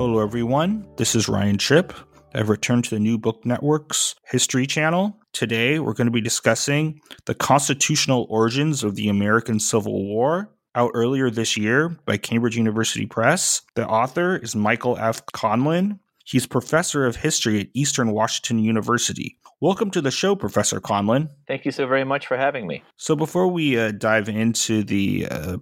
Hello, everyone. This is Ryan Tripp. I've returned to the New Book Network's History Channel. Today, we're going to be discussing the constitutional origins of the American Civil War, out earlier this year by Cambridge University Press. The author is Michael F. Conlin. He's professor of history at Eastern Washington University. Welcome to the show, Professor Conlin. Thank you so very much for having me. So, before we uh, dive into the uh,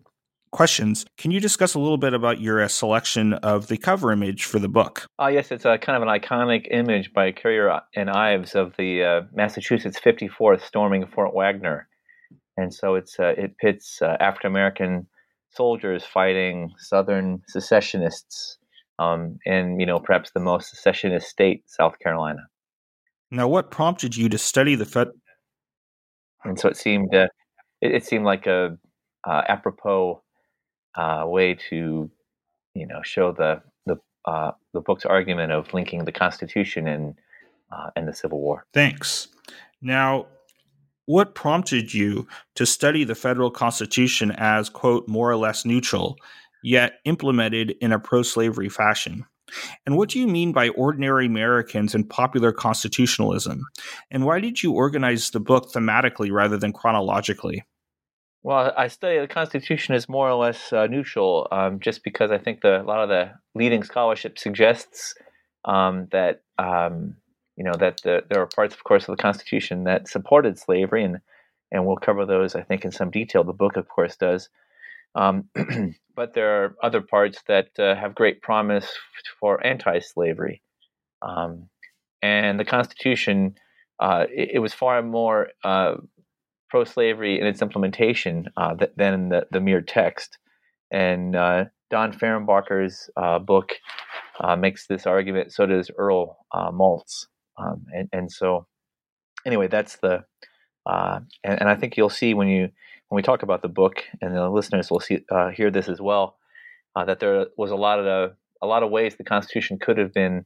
questions, can you discuss a little bit about your uh, selection of the cover image for the book? Uh, yes, it's a kind of an iconic image by Currier and Ives of the uh, Massachusetts 54th storming Fort Wagner. And so it's uh, it pits uh, African American soldiers fighting Southern secessionists um, in, you know, perhaps the most secessionist state, South Carolina. Now, what prompted you to study the Fed? And so it seemed uh, it, it, seemed like a uh, apropos uh, way to, you know, show the the uh, the book's argument of linking the Constitution and uh, and the Civil War. Thanks. Now, what prompted you to study the federal Constitution as quote more or less neutral, yet implemented in a pro-slavery fashion? And what do you mean by ordinary Americans and popular constitutionalism? And why did you organize the book thematically rather than chronologically? Well, I study the Constitution as more or less uh, neutral, um, just because I think the, a lot of the leading scholarship suggests um, that um, you know that the, there are parts, of course, of the Constitution that supported slavery, and and we'll cover those, I think, in some detail. The book, of course, does. Um, but there are other parts that uh, have great promise for anti-slavery, um, and the Constitution. Uh, it, it, was far more uh, pro-slavery in its implementation uh, than the, the mere text. And uh, Don Fehrenbacher's uh, book makes this argument. So does Earl Maltz, um, and and so anyway, that's the and, and I think you'll see when you when we talk about the book, and the listeners will see uh, hear this as well, uh, that there was a lot of the, a lot of ways the Constitution could have been,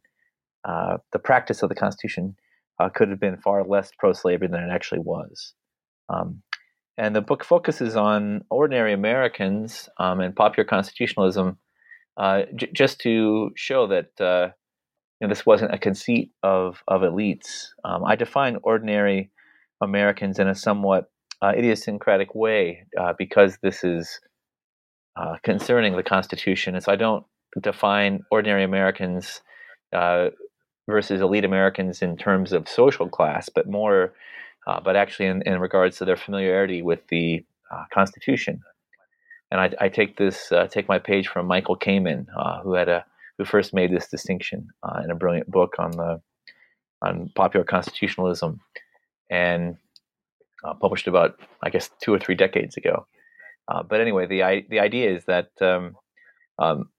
uh, the practice of the Constitution uh, could have been far less pro-slavery than it actually was. Um, and the book focuses on ordinary Americans um, and popular constitutionalism, uh, j- just to show that uh, you know, this wasn't a conceit of of elites. Um, I define ordinary Americans in a somewhat uh, idiosyncratic way uh, because this is uh, concerning the Constitution. And so I don't define ordinary Americans uh, versus elite Americans in terms of social class, but more, uh, but actually in, in, regards to their familiarity with the uh, Constitution. And I, I take this, take my page from Michael Kammen, who had a who first made this distinction in a brilliant book on the on popular constitutionalism. And uh, published about I guess two or three decades ago. Uh, but anyway, the the idea is that um, um,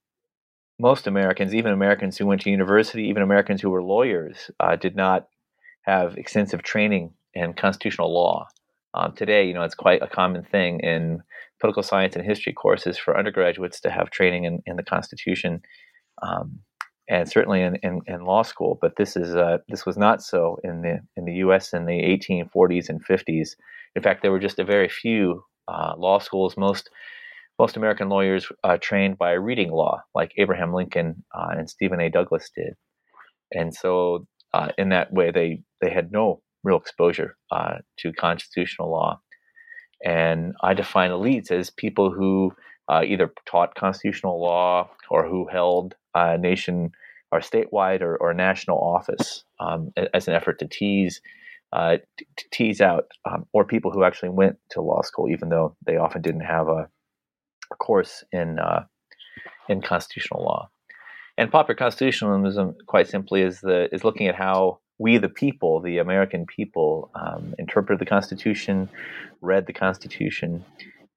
most Americans, even Americans who went to university, even Americans who were lawyers, uh, did not have extensive training in constitutional law. Um, today, you know, it's quite a common thing in political science and history courses for undergraduates to have training in, in the Constitution. Um, and certainly in, in, in, law school. But this is uh, this was not so in the in the U.S. in the 1840s and 50s. In fact, there were just a very few uh, law schools. Most most American lawyers uh, trained by reading law, like Abraham Lincoln uh, and Stephen A. Douglas did, and so uh, in that way, they they had no real exposure uh, to constitutional law. And I define elites as people who either taught constitutional law or who held uh, nation or statewide or, or national office um, as an effort to tease uh, t- tease out um, or people who actually went to law school, even though they often didn't have a, a course in uh, in constitutional law. And popular constitutionalism, quite simply, is the is looking at how we, the people, the American people, um, interpret the Constitution, read the Constitution.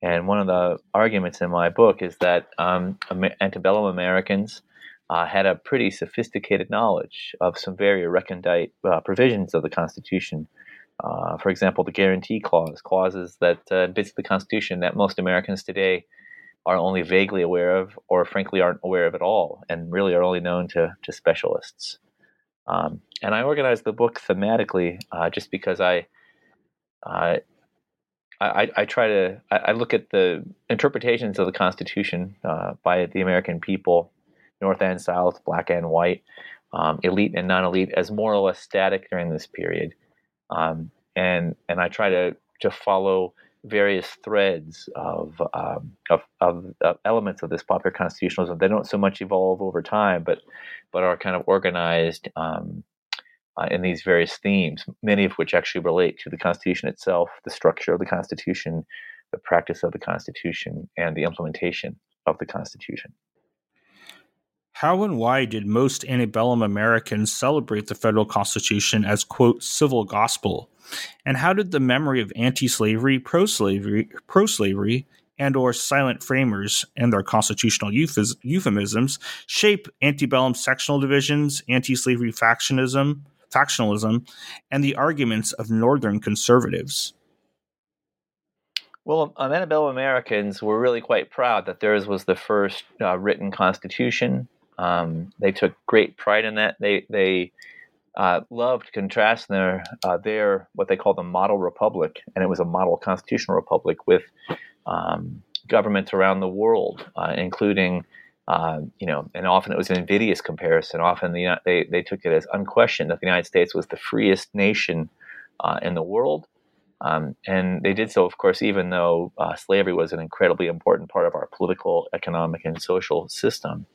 And one of the arguments in my book is that um, antebellum Americans uh, had a pretty sophisticated knowledge of some very recondite uh, provisions of the Constitution. Uh, for example, the Guarantee Clause, clauses that uh, bits of the Constitution that most Americans today are only vaguely aware of, or frankly aren't aware of at all, and really are only known to, to specialists. Um, and I organized the book thematically uh, just because I, uh, I, I, try to I, look at the interpretations of the Constitution by the American people North and South, black and white, um, elite and non-elite, as more or less static during this period. Um, and and I try to to follow various threads of, um, of, of, of, elements of this popular constitutionalism. They don't so much evolve over time, but but are kind of organized um, uh, in these various themes, many of which actually relate to the Constitution itself, the structure of the Constitution, the practice of the Constitution, and the implementation of the Constitution. How and why did most antebellum Americans celebrate the federal Constitution as, quote, civil gospel? And how did the memory of anti-slavery, pro-slavery, pro-slavery, and or silent framers and their constitutional euphemisms shape antebellum sectional divisions, anti-slavery factionism, factionalism, and the arguments of northern conservatives? Well, um, antebellum Americans were really quite proud that theirs was the first uh, written constitution um, they took great pride in that. They they uh, loved contrasting their uh, their what they called the model republic, and it was a model constitutional republic with um, governments around the world, uh, including. Uh, you know, and often it was an invidious comparison. Often the, they, they took it as unquestioned that the United States was the freest nation uh, in the world, um, and they did so, of course, even though uh, slavery was an incredibly important part of our political, economic, and social system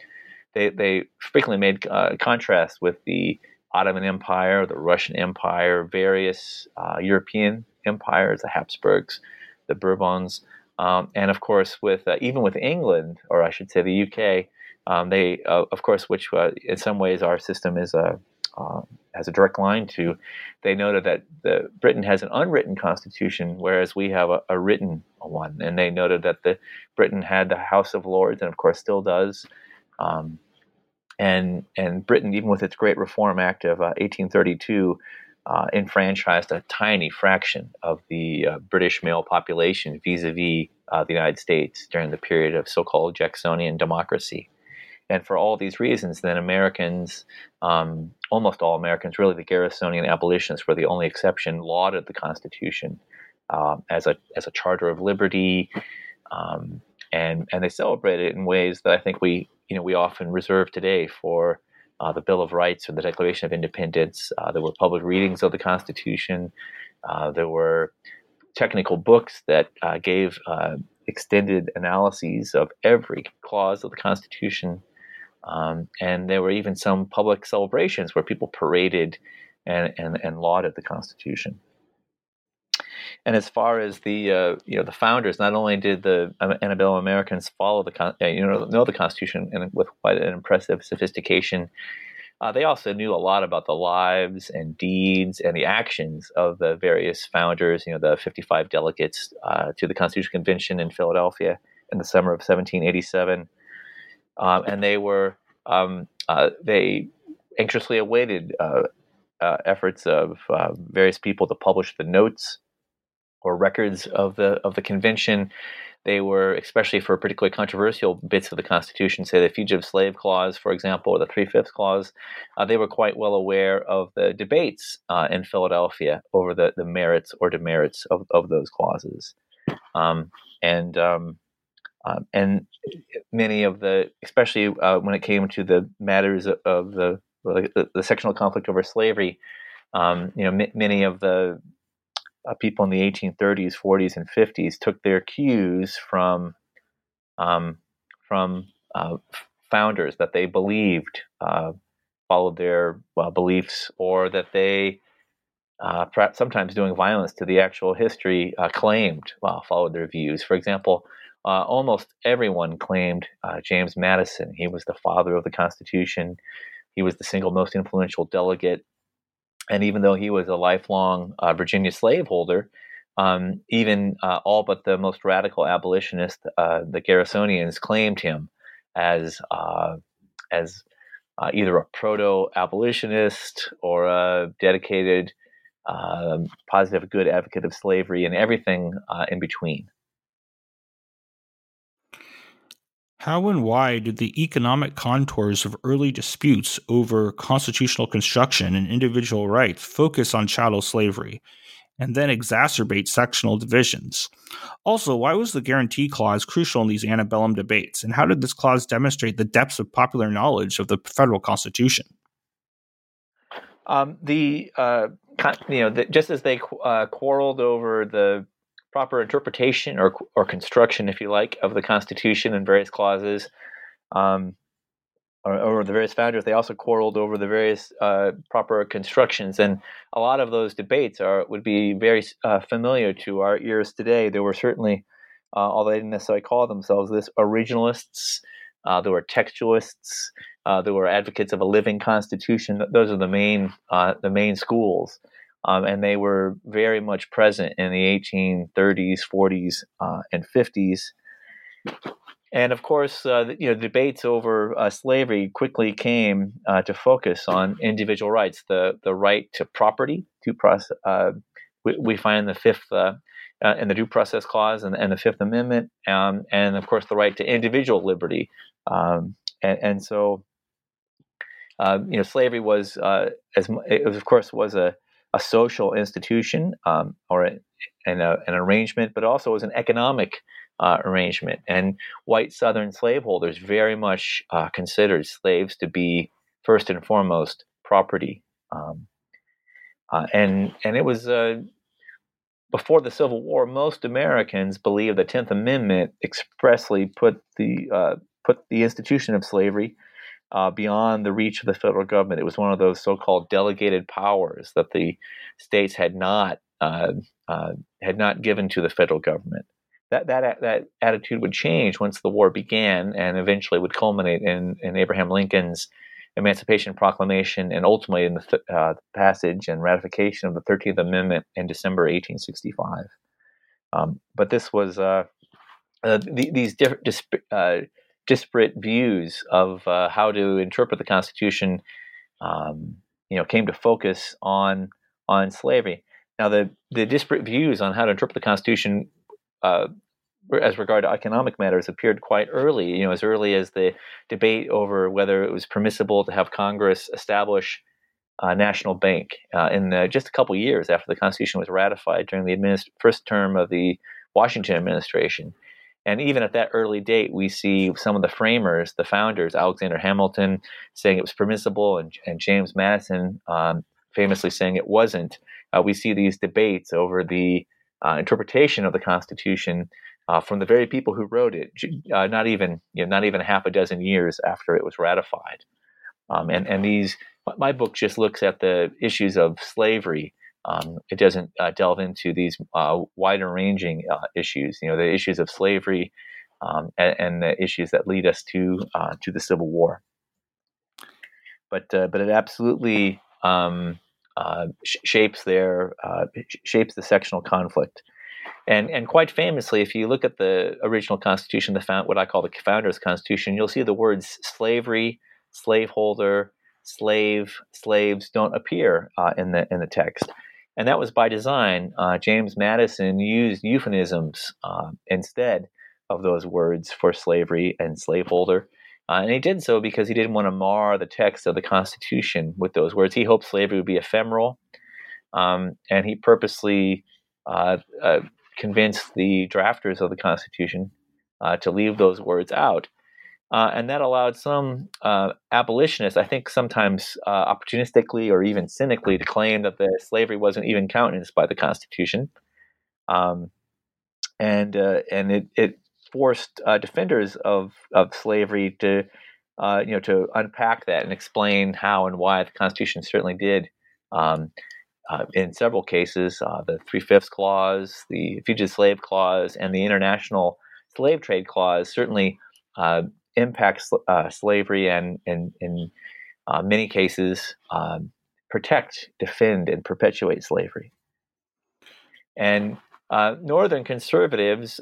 they, they frequently made uh, contrast with the Ottoman Empire, the Russian Empire, various uh, European empires, the Habsburgs, the Bourbons, um, and of course with uh, even with England, or I should say the UK. Um, they, uh, of course, which uh, in some ways our system is a uh, has a direct line to. They noted that the, Britain has an unwritten constitution, whereas we have a, a written one, and they noted that the Britain had the House of Lords, and of course still does. Um, and and Britain, even with its Great Reform Act of uh, 1832, uh, enfranchised a tiny fraction of the uh, British male population vis-a-vis uh, the United States during the period of so-called Jacksonian democracy. And for all these reasons, then Americans, um, almost all Americans, really the Garrisonian abolitionists were the only exception, lauded the Constitution um, as a as a charter of liberty. Um, and and they celebrate it in ways that I think we you know we often reserve today for uh, the Bill of Rights or the Declaration of Independence. Uh, there were public readings of the Constitution. Uh, there were technical books that uh, gave uh, extended analyses of every clause of the Constitution. Um, and there were even some public celebrations where people paraded and, and, and lauded the Constitution. And as far as the uh, you know the founders, not only did the Antebellum Americans follow the you know know the Constitution and with quite an impressive sophistication, uh, they also knew a lot about the lives and deeds and the actions of the various founders. You know, the 55 delegates uh, to the Constitutional Convention in Philadelphia in the summer of 1787, um, and they were um, uh, they anxiously awaited uh, uh, efforts of uh, various people to publish the notes or records of the of the convention. They were, especially for particularly controversial bits of the Constitution, say the Fugitive Slave Clause, for example, or the Three Fifths Clause, uh, they were quite well aware of the debates uh, in Philadelphia over the, the merits or demerits of, of those clauses. Um, and um, uh, and many of the, especially uh, when it came to the matters of the the, the sectional conflict over slavery, um, you know, m- many of the uh, people in the 1830s, 40s, and 50s took their cues from um, from uh, founders that they believed uh, followed their uh, beliefs, or that they uh, perhaps sometimes doing violence to the actual history uh, claimed followed their views. For example. almost everyone claimed James Madison. He was the father of the Constitution. He was the single most influential delegate and even though he was a lifelong uh, Virginia slaveholder, um, even uh, all but the most radical abolitionists, uh, the Garrisonians, claimed him as uh, as uh, either a proto-abolitionist or a dedicated, um, positive, good advocate of slavery, and everything uh, in between. How and why did the economic contours of early disputes over constitutional construction and individual rights focus on chattel slavery? and then exacerbate sectional divisions. Also, why was the guarantee clause crucial in these antebellum debates, and how did this clause demonstrate the depths of popular knowledge of the federal constitution? Um, the uh, you know the, just as they uh, quarreled over the proper interpretation or or construction, if you like, of the Constitution and various clauses, um, or, or, the various founders, they also quarreled over the various uh, proper constructions, and a lot of those debates are would be very uh, familiar to our ears today. There were certainly, uh, although they didn't necessarily call themselves this, originalists. Uh, there were textualists. Uh, there were advocates of a living constitution. Those are the main uh, the main schools, um, and they were very much present in the 1830s, 40s, and 50s. And of course, uh, you know, debates over uh, slavery quickly came uh, to focus on individual rights, the the right to property, due process. Uh, we, we, find the fifth uh, uh, in the due process clause and, and the Fifth Amendment, um, and of course the right to individual liberty. Um, and, and, so, you know, slavery was as it was, of course was a, a social institution um, or a, an, a, an arrangement, but also as an economic uh, arrangement. And white Southern slaveholders very much uh, considered slaves to be first and foremost property. Um, uh, and and it was uh, before the Civil War. Most Americans believed the Tenth Amendment expressly put the uh, put the institution of slavery uh, beyond the reach of the federal government. It was one of those so-called delegated powers that the states had not uh, uh, had not given to the federal government that that that attitude would change once the war began, and eventually would culminate in, in Abraham Lincoln's Emancipation Proclamation, and ultimately in the th- uh, passage and ratification of the Thirteenth Amendment in December 1865. Um, but this was uh, uh, the, these different. disp- disparate views of uh, how to interpret the Constitution, um, you know, came to focus on on slavery. Now, the the disparate views on how to interpret the Constitution uh, as regard to economic matters appeared quite early, you know, as early as the debate over whether it was permissible to have Congress establish a national bank uh, in the, just a couple years after the Constitution was ratified during the administ- first term of the Washington administration. And even at that early date, we see some of the framers, the founders, Alexander Hamilton, saying it was permissible, and, and James Madison um, famously saying it wasn't. Uh, we see these debates over the uh, interpretation of the Constitution uh, from the very people who wrote it, uh, not even you know, not even half a dozen years after it was ratified. Um, and and these my book just looks at the issues of slavery. Um, it doesn't uh, delve into these uh, wider ranging uh, issues. You know, the issues of slavery um, and, and, the issues that lead us to uh, to the Civil War. But but it absolutely um, sh- shapes their shapes the sectional conflict. And and quite famously, if you look at the original Constitution, the found, what I call the Founders' Constitution, you'll see the words slavery, slaveholder, slave, slaves don't appear uh, in the in the text, and that was by design. Uh, James Madison used euphemisms uh, instead of those words for slavery and slaveholder. Uh, and he did so because he didn't want to mar the text of the Constitution with those words. He hoped slavery would be ephemeral, um, and he purposely uh, uh, convinced the drafters of the Constitution uh, to leave those words out. Uh, and that allowed some uh, abolitionists, I think sometimes uh, opportunistically or even cynically, to claim that the slavery wasn't even countenanced by the Constitution. Um, and uh, and it, it forced uh, defenders of, of slavery to you know to unpack that and explain how and why the Constitution certainly did um, uh, in several cases, uh, the Three Fifths Clause, the Fugitive Slave Clause, and the International Slave Trade Clause certainly uh, impacts uh, slavery and, and in uh, many cases, um, protect, defend, and perpetuate slavery. And uh, Northern conservatives,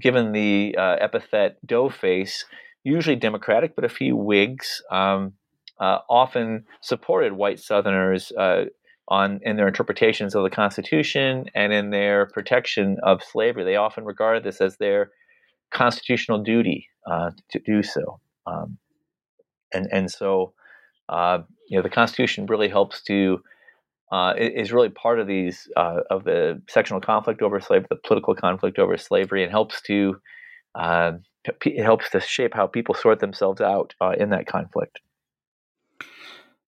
given the epithet doughface, usually Democratic, but a few Whigs, um, uh, often supported white Southerners uh, on in their interpretations of the Constitution and in their protection of slavery. They often regarded this as their constitutional duty uh, to do so, um, and and so uh, you know the Constitution really helps to uh, is really part of these uh, of the sectional conflict over slavery, the political conflict over slavery, and helps to uh, helps to shape how people sort themselves out uh, in that conflict.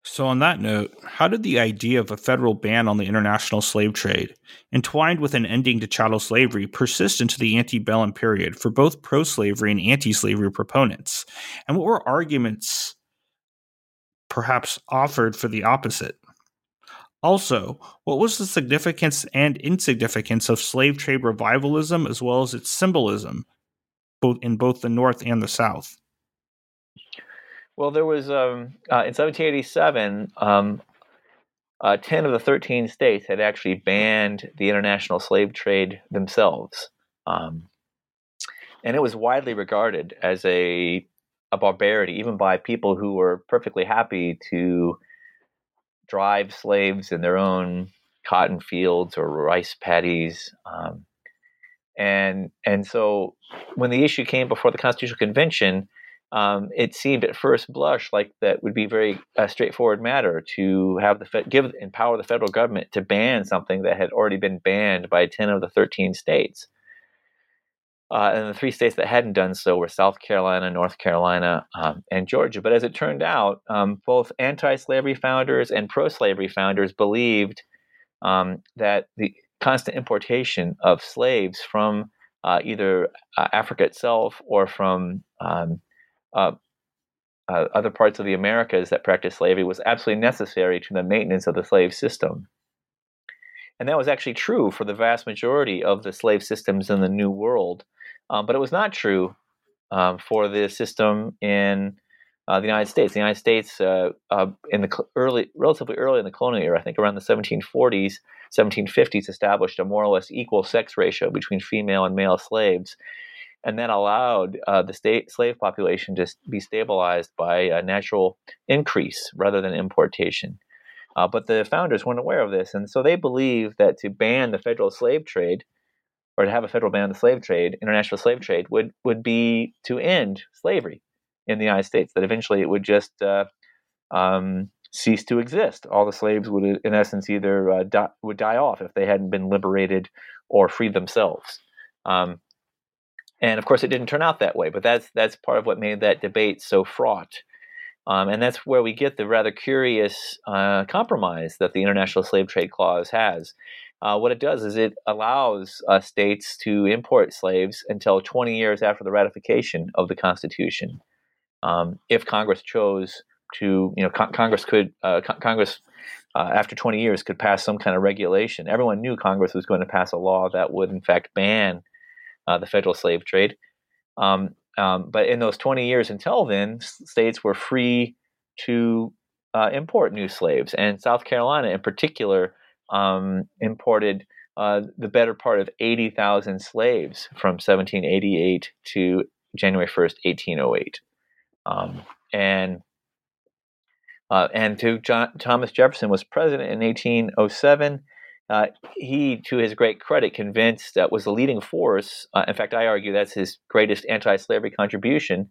So, on that note, how did the idea of a federal ban on the international slave trade, entwined with an ending to chattel slavery, persist into the antebellum period for both pro slavery and anti slavery proponents? And what were arguments perhaps offered for the opposite? Also, what was the significance and insignificance of slave trade revivalism as well as its symbolism both in both the North and the South? Well, there was um, uh, in 1787, um, uh, 10 of the 13 states had actually banned the international slave trade themselves. Um, and it was widely regarded as a, a barbarity, even by people who were perfectly happy to drive slaves in their own cotton fields or rice paddies. Um, and, and so when the issue came before the Constitutional Convention, um, it seemed at first blush like that would be very straightforward matter to have the Fed, give empower the federal government to ban something that had already been banned by ten of the thirteen states. Uh, and the three states that hadn't done so were South Carolina, North Carolina, um, and Georgia. But as it turned out, um, both anti-slavery founders and pro-slavery founders believed um, that the constant importation of slaves from uh, either uh, Africa itself or from um, uh, uh, other parts of the Americas that practiced slavery was absolutely necessary to the maintenance of the slave system. And that was actually true for the vast majority of the slave systems in the New World. Um, but it was not true um, for the system in uh, the United States. The United States, uh, uh, in the early, relatively early in the colonial era, I think around the 1740s, 1750s, established a more or less equal sex ratio between female and male slaves and then allowed uh, the state slave population to be stabilized by a natural increase rather than importation. Uh, but the founders weren't aware of this, and so they believed that to ban the federal slave trade, or to have a federal ban on the slave trade, international slave trade, would would be to end slavery in the United States. That eventually it would just uh, um, cease to exist. All the slaves would, in essence, either uh, die, would die off if they hadn't been liberated or freed themselves. Um, and of course, it didn't turn out that way. But that's that's part of what made that debate so fraught. Um, and that's where we get the rather curious uh, compromise that the International Slave Trade Clause has. Uh, what it does is it allows uh, states to import slaves until 20 years after the ratification of the Constitution. Um, if Congress chose to, you know, con- Congress could, uh, con- Congress uh, after 20 years could pass some kind of regulation. Everyone knew Congress was going to pass a law that would, in fact, ban uh, the federal slave trade. Um, um, but in those 20 years until then, states were free to uh, import new slaves. And South Carolina, in particular, um, imported uh, the better part of 80,000 slaves from 1788 to January 1st, 1808. Um, and uh, and to John, Thomas Jefferson was president in 1807 uh, he, to his great credit, convinced that was the leading force. Uh, in fact, I argue that's his greatest anti-slavery contribution.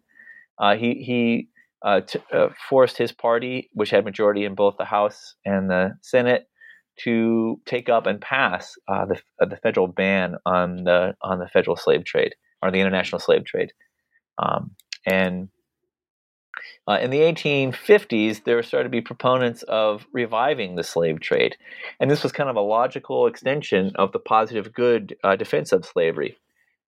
Uh, he he uh, t- uh, forced his party, which had majority in both the House and the Senate, to take up and pass uh, the the federal ban on the on the federal slave trade or the international slave trade. Um, and uh, in the 1850s, there started to be proponents of reviving the slave trade. And this was kind of a logical extension of the positive good uh, defense of slavery.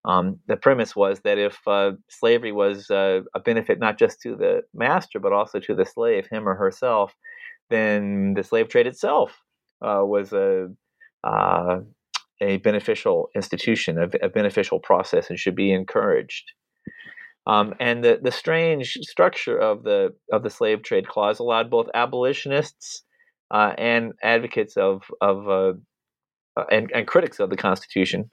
Um, the premise was that if uh, slavery was uh, a benefit not just to the master, but also to the slave, him or herself, then the slave trade itself uh, was a, uh, a beneficial institution, a, a beneficial process, and should be encouraged. Um, and the, the strange structure of the of the slave trade clause allowed both abolitionists uh, and advocates of of uh, uh and, and, critics of the Constitution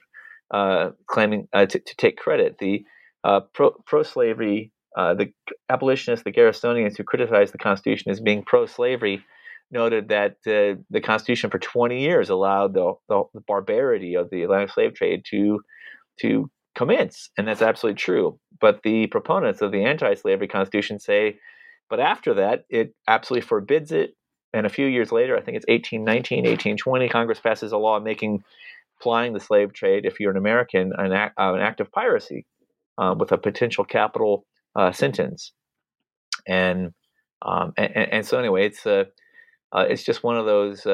uh, claiming uh, to, to, take credit. The uh, pro slavery the abolitionists, the Garrisonians who criticized the Constitution as being pro slavery, noted that the Constitution for 20 years allowed the, the, the barbarity of the Atlantic slave trade to to commence, and that's absolutely true. But the proponents of the anti-slavery constitution say, but after that, it absolutely forbids it and a few years later, I think it's 1819, 1820, Congress passes a law making plying the slave trade, if you're an American, an act, uh, an act of piracy uh, with a potential capital uh, sentence. And, um, and, and so anyway, it's uh, uh, it's just one of those.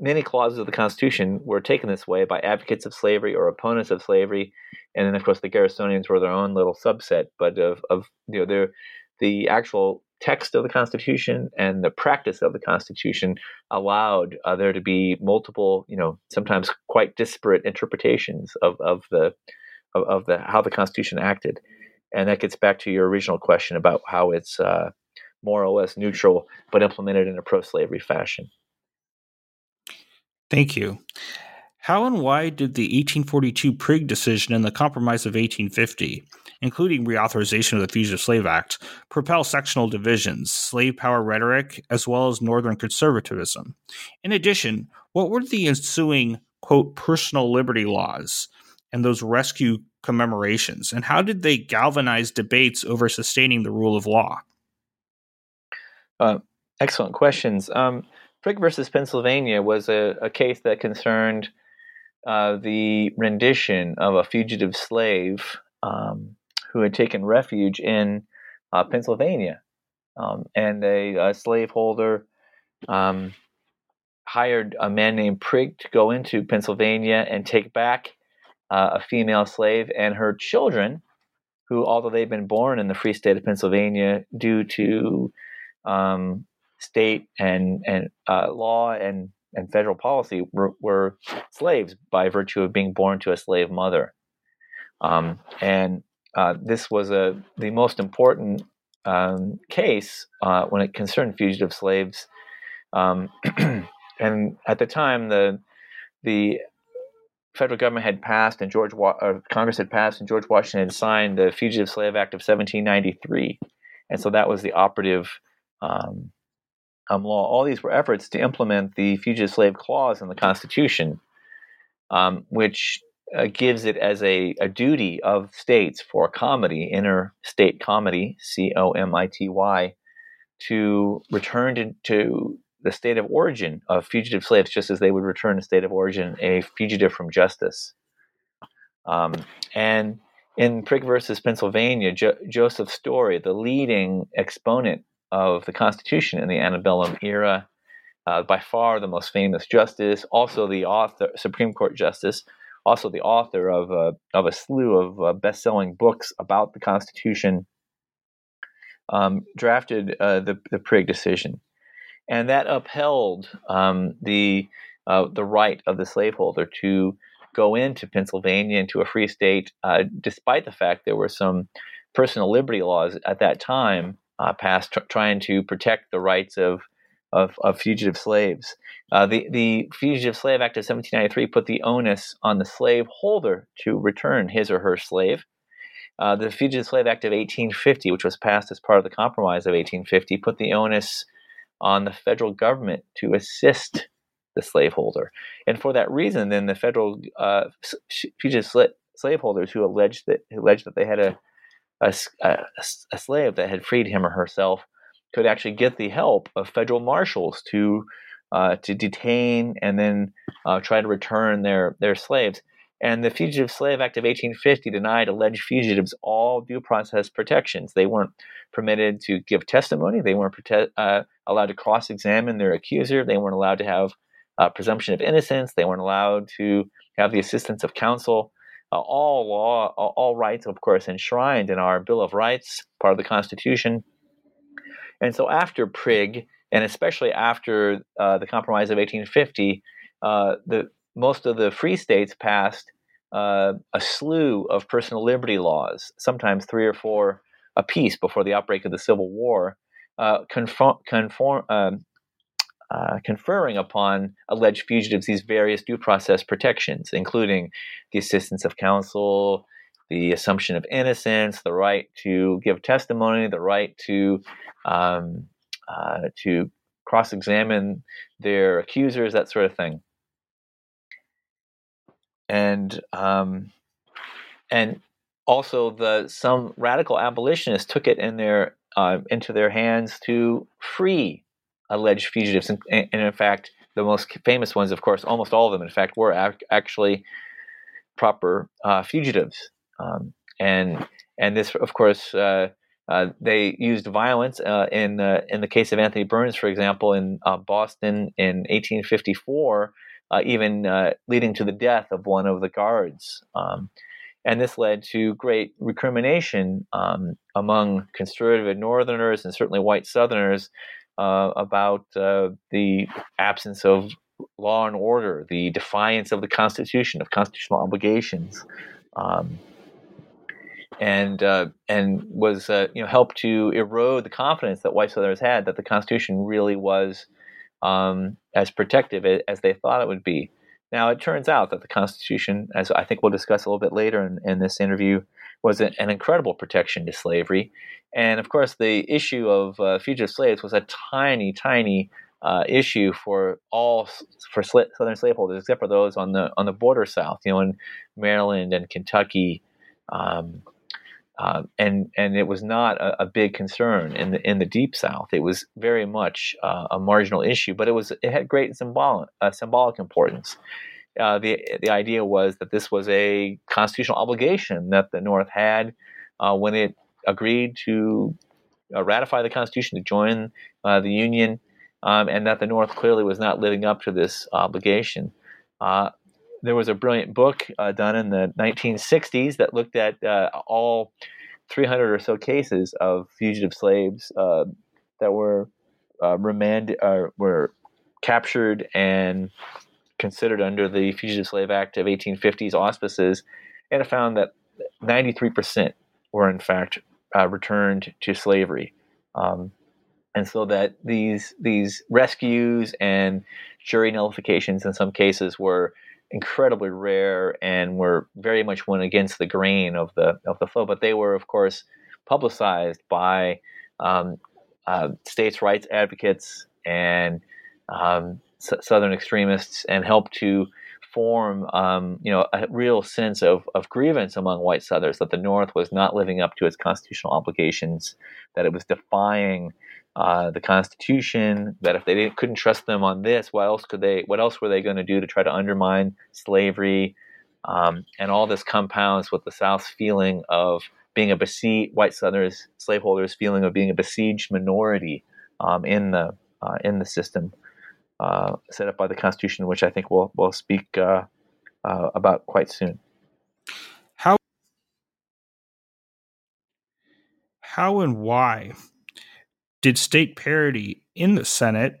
Many clauses of the Constitution were taken this way by advocates of slavery or opponents of slavery, and then of course the Garrisonians were their own little subset, but of, of you know the actual text of the Constitution and the practice of the Constitution allowed uh, there to be multiple, you know, sometimes quite disparate interpretations of, of the of, of, the how the Constitution acted, and that gets back to your original question about how it's uh, more or less neutral but implemented in a pro-slavery fashion. Thank you. How and why did the 1842 Prigg decision and the Compromise of 1850, including reauthorization of the Fugitive Slave Act, propel sectional divisions, slave power rhetoric, as well as Northern conservatism? In addition, what were the ensuing, quote, personal liberty laws and those rescue commemorations, and how did they galvanize debates over sustaining the rule of law? Uh, excellent questions. Um, Prigg versus Pennsylvania was a, a case that concerned uh, the rendition of a fugitive slave um, who had taken refuge in uh, Pennsylvania. Um, and a, a slaveholder um, hired a man named Prigg to go into Pennsylvania and take back uh, a female slave and her children, who, although they'd been born in the free state of Pennsylvania due to um, state and and uh, law and and federal policy were, were, slaves by virtue of being born to a slave mother. Um, and uh, this was a the most important um, case uh, when it concerned fugitive slaves. Um, and at the time, the the federal government had passed and George uh, Congress had passed and George Washington had signed the Fugitive Slave Act of 1793, and so that was the operative um, um, law. All these were efforts to implement the Fugitive Slave Clause in the Constitution, um, which uh, gives it as a, a, duty of states for comity, interstate comity, C O M I T Y, to return to, to, the state of origin of fugitive slaves, just as they would return to state of origin a fugitive from justice. Um, and in Prigg versus Pennsylvania, jo- Joseph Story, the leading exponent of the Constitution in the antebellum era. Uh, by far the most famous justice, also the author, Supreme Court justice, also the author of a, of a slew of uh, best-selling books about the Constitution, um, drafted uh, the the Prigg decision, and that upheld um, the uh, the right of the slaveholder to go into Pennsylvania into a free state, uh, despite the fact there were some personal liberty laws at that time uh, passed tr- trying to protect the rights of of, of fugitive slaves. Uh, the the Fugitive Slave Act of 1793 put the onus on the slave holder to return his or her slave. Uh, the Fugitive Slave Act of 1850, which was passed as part of the Compromise of 1850, put the onus on the federal government to assist the slaveholder. And for that reason, then the federal uh, fugitive slaveholders who alleged that alleged that they had a a, a, a slave that had freed him or herself could actually get the help of federal marshals to uh, to detain and then uh, try to return their their slaves. And the Fugitive Slave Act of 1850 denied alleged fugitives all due process protections. They weren't permitted to give testimony. They weren't prote- uh, allowed to cross examine their accuser. They weren't allowed to have presumption of innocence. They weren't allowed to have the assistance of counsel uh, all law, all rights, of course, enshrined in our Bill of Rights, part of the Constitution. And so after Prigg, and especially after uh, the Compromise of 1850, uh, the most of the free states passed uh, a slew of personal liberty laws, sometimes three or four apiece before the outbreak of the Civil War, uh, conform, conform, um, uh, conferring upon alleged fugitives these various due process protections, including the assistance of counsel, the assumption of innocence, the right to give testimony, the right to um, uh, to cross-examine their accusers, that sort of thing. And um, and also the some radical abolitionists took it in their uh, into their hands to free alleged fugitives, and, and, in fact, the most famous ones, of course, almost all of them, in fact, were ac- actually proper uh, fugitives, um, and and this, of course. Uh, uh, they used violence uh, in in the case of Anthony Burns, for example, in Boston in 1854, even leading to the death of one of the guards. Um, and this led to great recrimination um, among conservative Northerners and certainly white Southerners uh, about uh, the absence of law and order, the defiance of the Constitution, of constitutional obligations, um, and uh, and was uh, you know helped to erode the confidence that white Southerners had that the Constitution really was um, as protective as they thought it would be. Now, it turns out that the Constitution, as I think we'll discuss a little bit later in, in this interview, was an, incredible protection to slavery. And of course, the issue of uh, fugitive slaves was a tiny, tiny uh, issue for all for Southern slaveholders, except for those on the on the border South, you know, in Maryland and Kentucky, um, uh, and and it was not a, a, big concern in the in the deep South. It was very much uh, a marginal issue, but it was it had great symbolic uh, symbolic importance. Uh, the the idea was that this was a constitutional obligation that the North had uh, when it agreed to uh, ratify the Constitution to join the Union, um, and that the North clearly was not living up to this obligation. There was a brilliant book uh, done in the 1960s that looked at uh, all 300 or so cases of fugitive slaves uh, that were uh, remanded were captured and considered under the Fugitive Slave Act of 1850's auspices, and it found that 93% were in fact uh, returned to slavery. Um, and so that these these rescues and jury nullifications in some cases were incredibly rare and were very much went against the grain of the of the flow. But they were, of course, publicized by um, uh, states' rights advocates and um, Southern extremists, and helped to form, um, you know, a real sense of, of grievance among white Southerners that the North was not living up to its constitutional obligations, that it was defying uh, the Constitution. That if they couldn't trust them on this, what else could they? What else were they going to do to try to undermine slavery? Um, and all this compounds with the South's feeling of being a besieged white Southerners, slaveholders' feeling of being a besieged minority um, in the uh, in the system uh, set up by the Constitution, which I think we'll we'll speak uh, uh about quite soon. How how and why did state parity in the Senate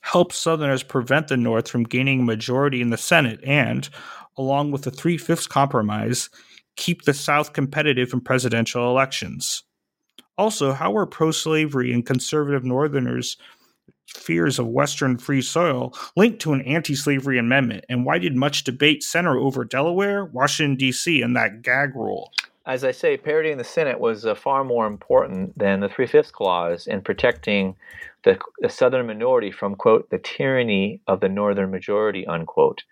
help Southerners prevent the North from gaining a majority in the Senate and, along with the three fifths compromise, keep the South competitive in presidential elections? Also, how were pro slavery and conservative Northerners' fears of Western free soil linked to an anti slavery amendment? And why did much debate center over Delaware, Washington, D.C., and that gag rule? as I say, parity in the Senate was uh, far more important than the Three Fifths Clause in protecting the, the, Southern minority from, quote, the tyranny of the Northern majority, unquote.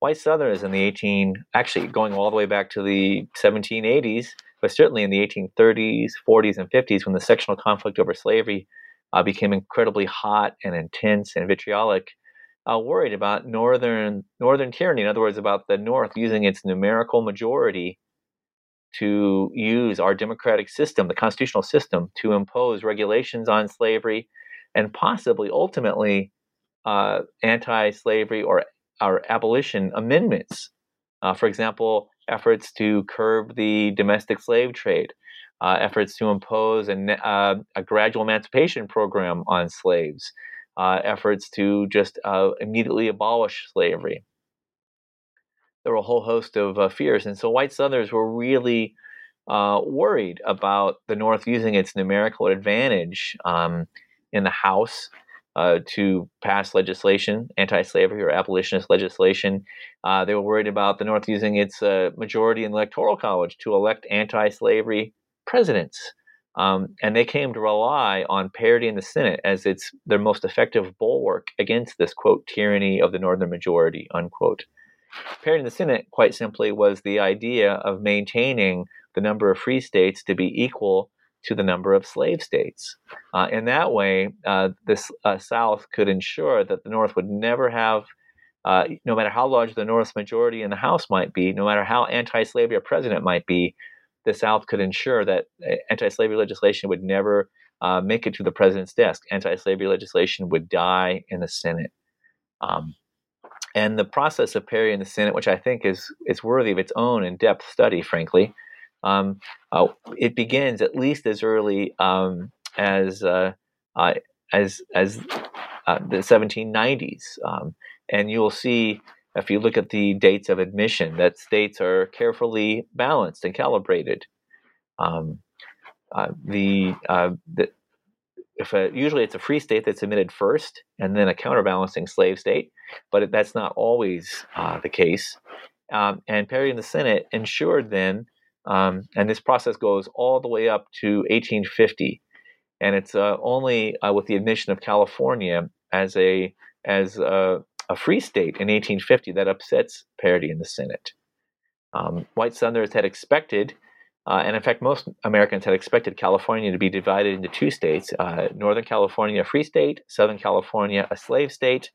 White Southerners in the 18, actually going all the way back to the 1780s, but certainly in the 1830s, 40s, and 50s, when the sectional conflict over slavery uh, became incredibly hot and intense and vitriolic, uh, worried about northern northern tyranny. In other words, about the North using its numerical majority to use our democratic system, the constitutional system, to impose regulations on slavery and possibly ultimately uh, anti slavery or, or abolition amendments. Uh, for example, efforts to curb the domestic slave trade, uh, efforts to impose a, uh, a, gradual emancipation program on slaves, uh, efforts to just uh, immediately abolish slavery there were a whole host of uh, fears. And so white Southerners were really uh, worried about the North using its numerical advantage um, in the House uh, to pass legislation, anti slavery or abolitionist legislation. Uh, they were worried about the North using its uh, majority in the Electoral College to elect anti slavery presidents. Um, and they came to rely on parity in the Senate as its their most effective bulwark against this quote tyranny of the northern majority unquote. Parity in the Senate, quite simply, was the idea of maintaining the number of free states to be equal to the number of slave states. Uh, in that way, uh, the uh, South could ensure that the North would never have, uh, no matter how large the North's majority in the House might be, no matter how anti slavery a president might be, the South could ensure that uh, anti slavery legislation would never uh, make it to the president's desk. Anti slavery legislation would die in the Senate. Um, and the process of parity in the Senate, which I think is, is worthy of its own in depth study, frankly, um, uh, it begins at least as early um, as uh, uh, as as uh, the 1790s, um, and you will see if you look at the dates of admission that states are carefully balanced and calibrated. Um, uh, the, uh, the if a, usually it's a free state that's admitted first, and then a counterbalancing slave state, but that's not always the case. Um, and parity in the Senate ensured then um, and this process goes all the way up to 1850. And it's uh, only uh, with the admission of California as a as a, a, free state in 1850 that upsets parity in the Senate. Um, white Southerners had expected, uh, and in fact, most Americans had expected California to be divided into two states: uh, Northern California, a free state; Southern California, a slave state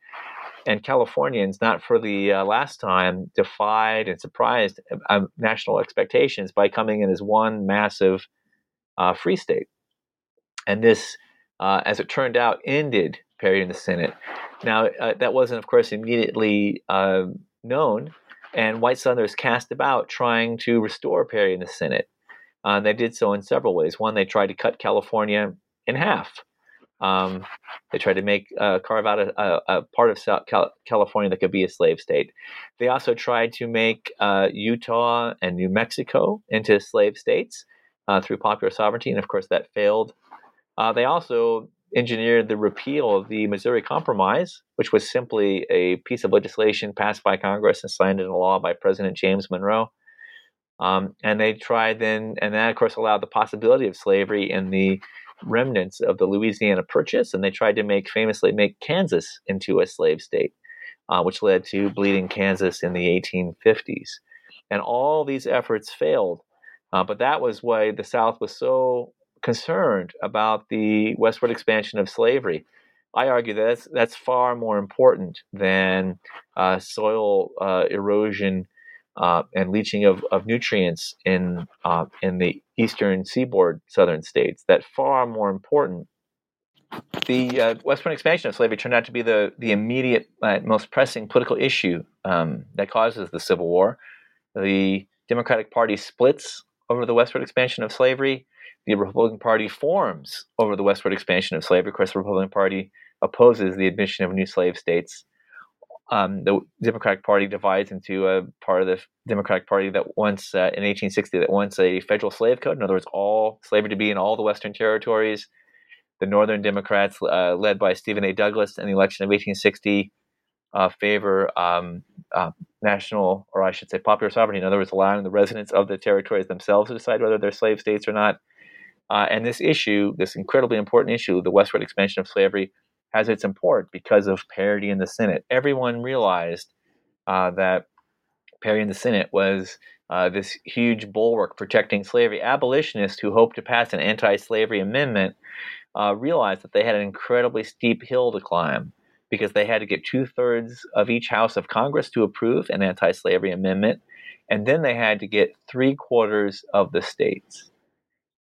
and Californians, not for the uh, last time, defied and surprised uh, national expectations by coming in as one massive uh, free state. And this, uh, as it turned out, ended parity in the Senate. Now, uh, that wasn't, of course, immediately uh, known, and white Southerners cast about trying to restore parity in the Senate. they did so in several ways. One, they tried to cut California in half. Um, they tried to make uh, carve out a, a, a part of South Cal- California that could be a slave state. They also tried to make uh, Utah and New Mexico into slave states uh, through popular sovereignty, and of course that failed. Uh, they also engineered the repeal of the Missouri Compromise, which was simply a piece of legislation passed by Congress and signed into law by President James Monroe. Um, and they tried then, and that of course allowed the possibility of slavery in the remnants of the Louisiana Purchase, and they tried to make famously make Kansas into a slave state, uh, which led to Bleeding Kansas in the 1850s. And all these efforts failed, uh, but that was why the South was so concerned about the westward expansion of slavery. I argue that that's, that's far more important than uh, soil uh, erosion uh, and leaching of, of nutrients in uh, in the eastern seaboard southern states that far more important. The uh, westward expansion of slavery turned out to be the the immediate uh, most pressing political issue um, that causes the Civil War. The Democratic Party splits over the westward expansion of slavery. The Republican Party forms over the westward expansion of slavery. Of course, the Republican Party opposes the admission of new slave states um, the Democratic Party divides into a part of the Democratic Party that wants, uh, in 1860, that wants a federal slave code. In other words, all slavery to be in all the Western territories. The Northern Democrats, uh, led by Stephen A. Douglas in the election of 1860, uh, favor um, uh, national, or I should say, popular sovereignty. In other words, allowing the residents of the territories themselves to decide whether they're slave states or not. Uh, and this issue, this incredibly important issue, the westward expansion of slavery, has its import because of parity in the Senate. Everyone realized uh, that parity in the Senate was uh, this huge bulwark protecting slavery. Abolitionists who hoped to pass an anti slavery amendment uh, realized that they had an incredibly steep hill to climb because they had to get two thirds of each House of Congress to approve an anti slavery amendment, and then they had to get three quarters of the states.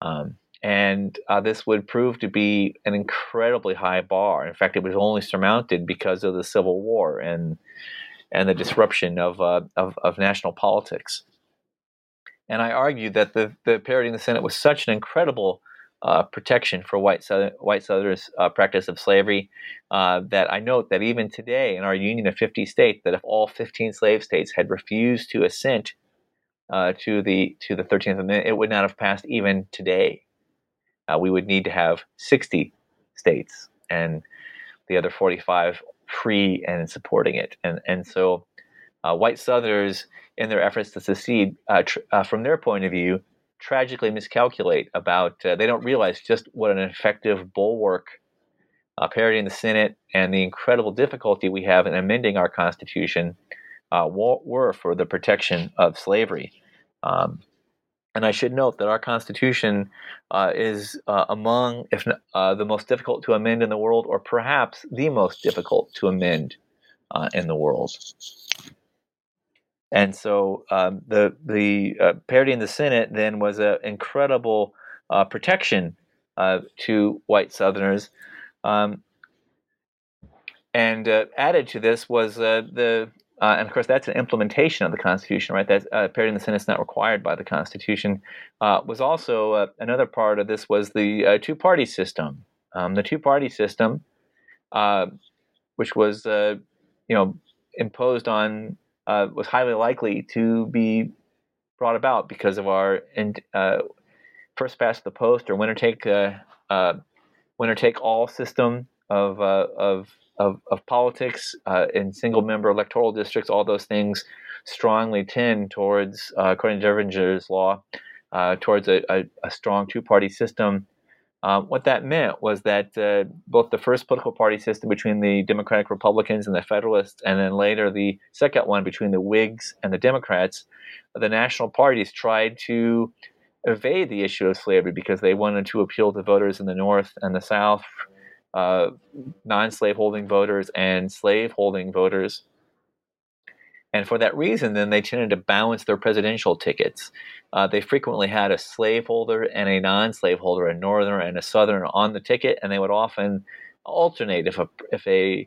Um, and uh, this would prove to be an incredibly high bar. In fact, it was only surmounted because of the Civil War and and the disruption of uh, of, of, national politics. And I argue that the the parity in the Senate was such an incredible uh, protection for white Southern, white Southerners' uh, practice of slavery uh, that I note that even today in our union of 50 states, that if all 15 slave states had refused to assent uh, to the to the 13th Amendment, it would not have passed even today uh, we would need to have 60 states and the other 45 free and supporting it. And, and so uh, white Southerners, in their efforts to secede, uh, tr- uh, from their point of view, tragically miscalculate about, uh, they don't realize just what an effective bulwark uh, parity in the Senate and the incredible difficulty we have in amending our Constitution were for the protection of slavery. Um, And I should note that our Constitution uh, is uh, among, if not, uh, the most difficult to amend in the world, or perhaps the most difficult to amend uh, in the world. And so um, the the uh, parity in the Senate then was an incredible uh, protection to white Southerners. Um, and added to this was the uh, and of course, that's an implementation of the Constitution, right? That uh, in the Senate is not required by the Constitution. Uh, was also uh, another part of this was the uh, two-party system. Um, the two-party system, uh, which was you know imposed on, was highly likely to be brought about because of our in, first past the post or winner take winner take all system of of of, of politics uh, in single member electoral districts, all those things strongly tend towards, uh, according to Duverger's law, uh, towards a, a, a, strong two party system. Um, what that meant was that uh, both the first political party system between the Democratic Republicans and the Federalists, and then later the second one between the Whigs and the Democrats, the national parties tried to evade the issue of slavery because they wanted to appeal to voters in the North and the South uh, non-slaveholding voters and slaveholding voters. And for that reason, then they tended to balance their presidential tickets. Uh, they frequently had a slaveholder and a non-slaveholder, a northerner and a southerner, on the ticket, and they would often alternate. If a if a,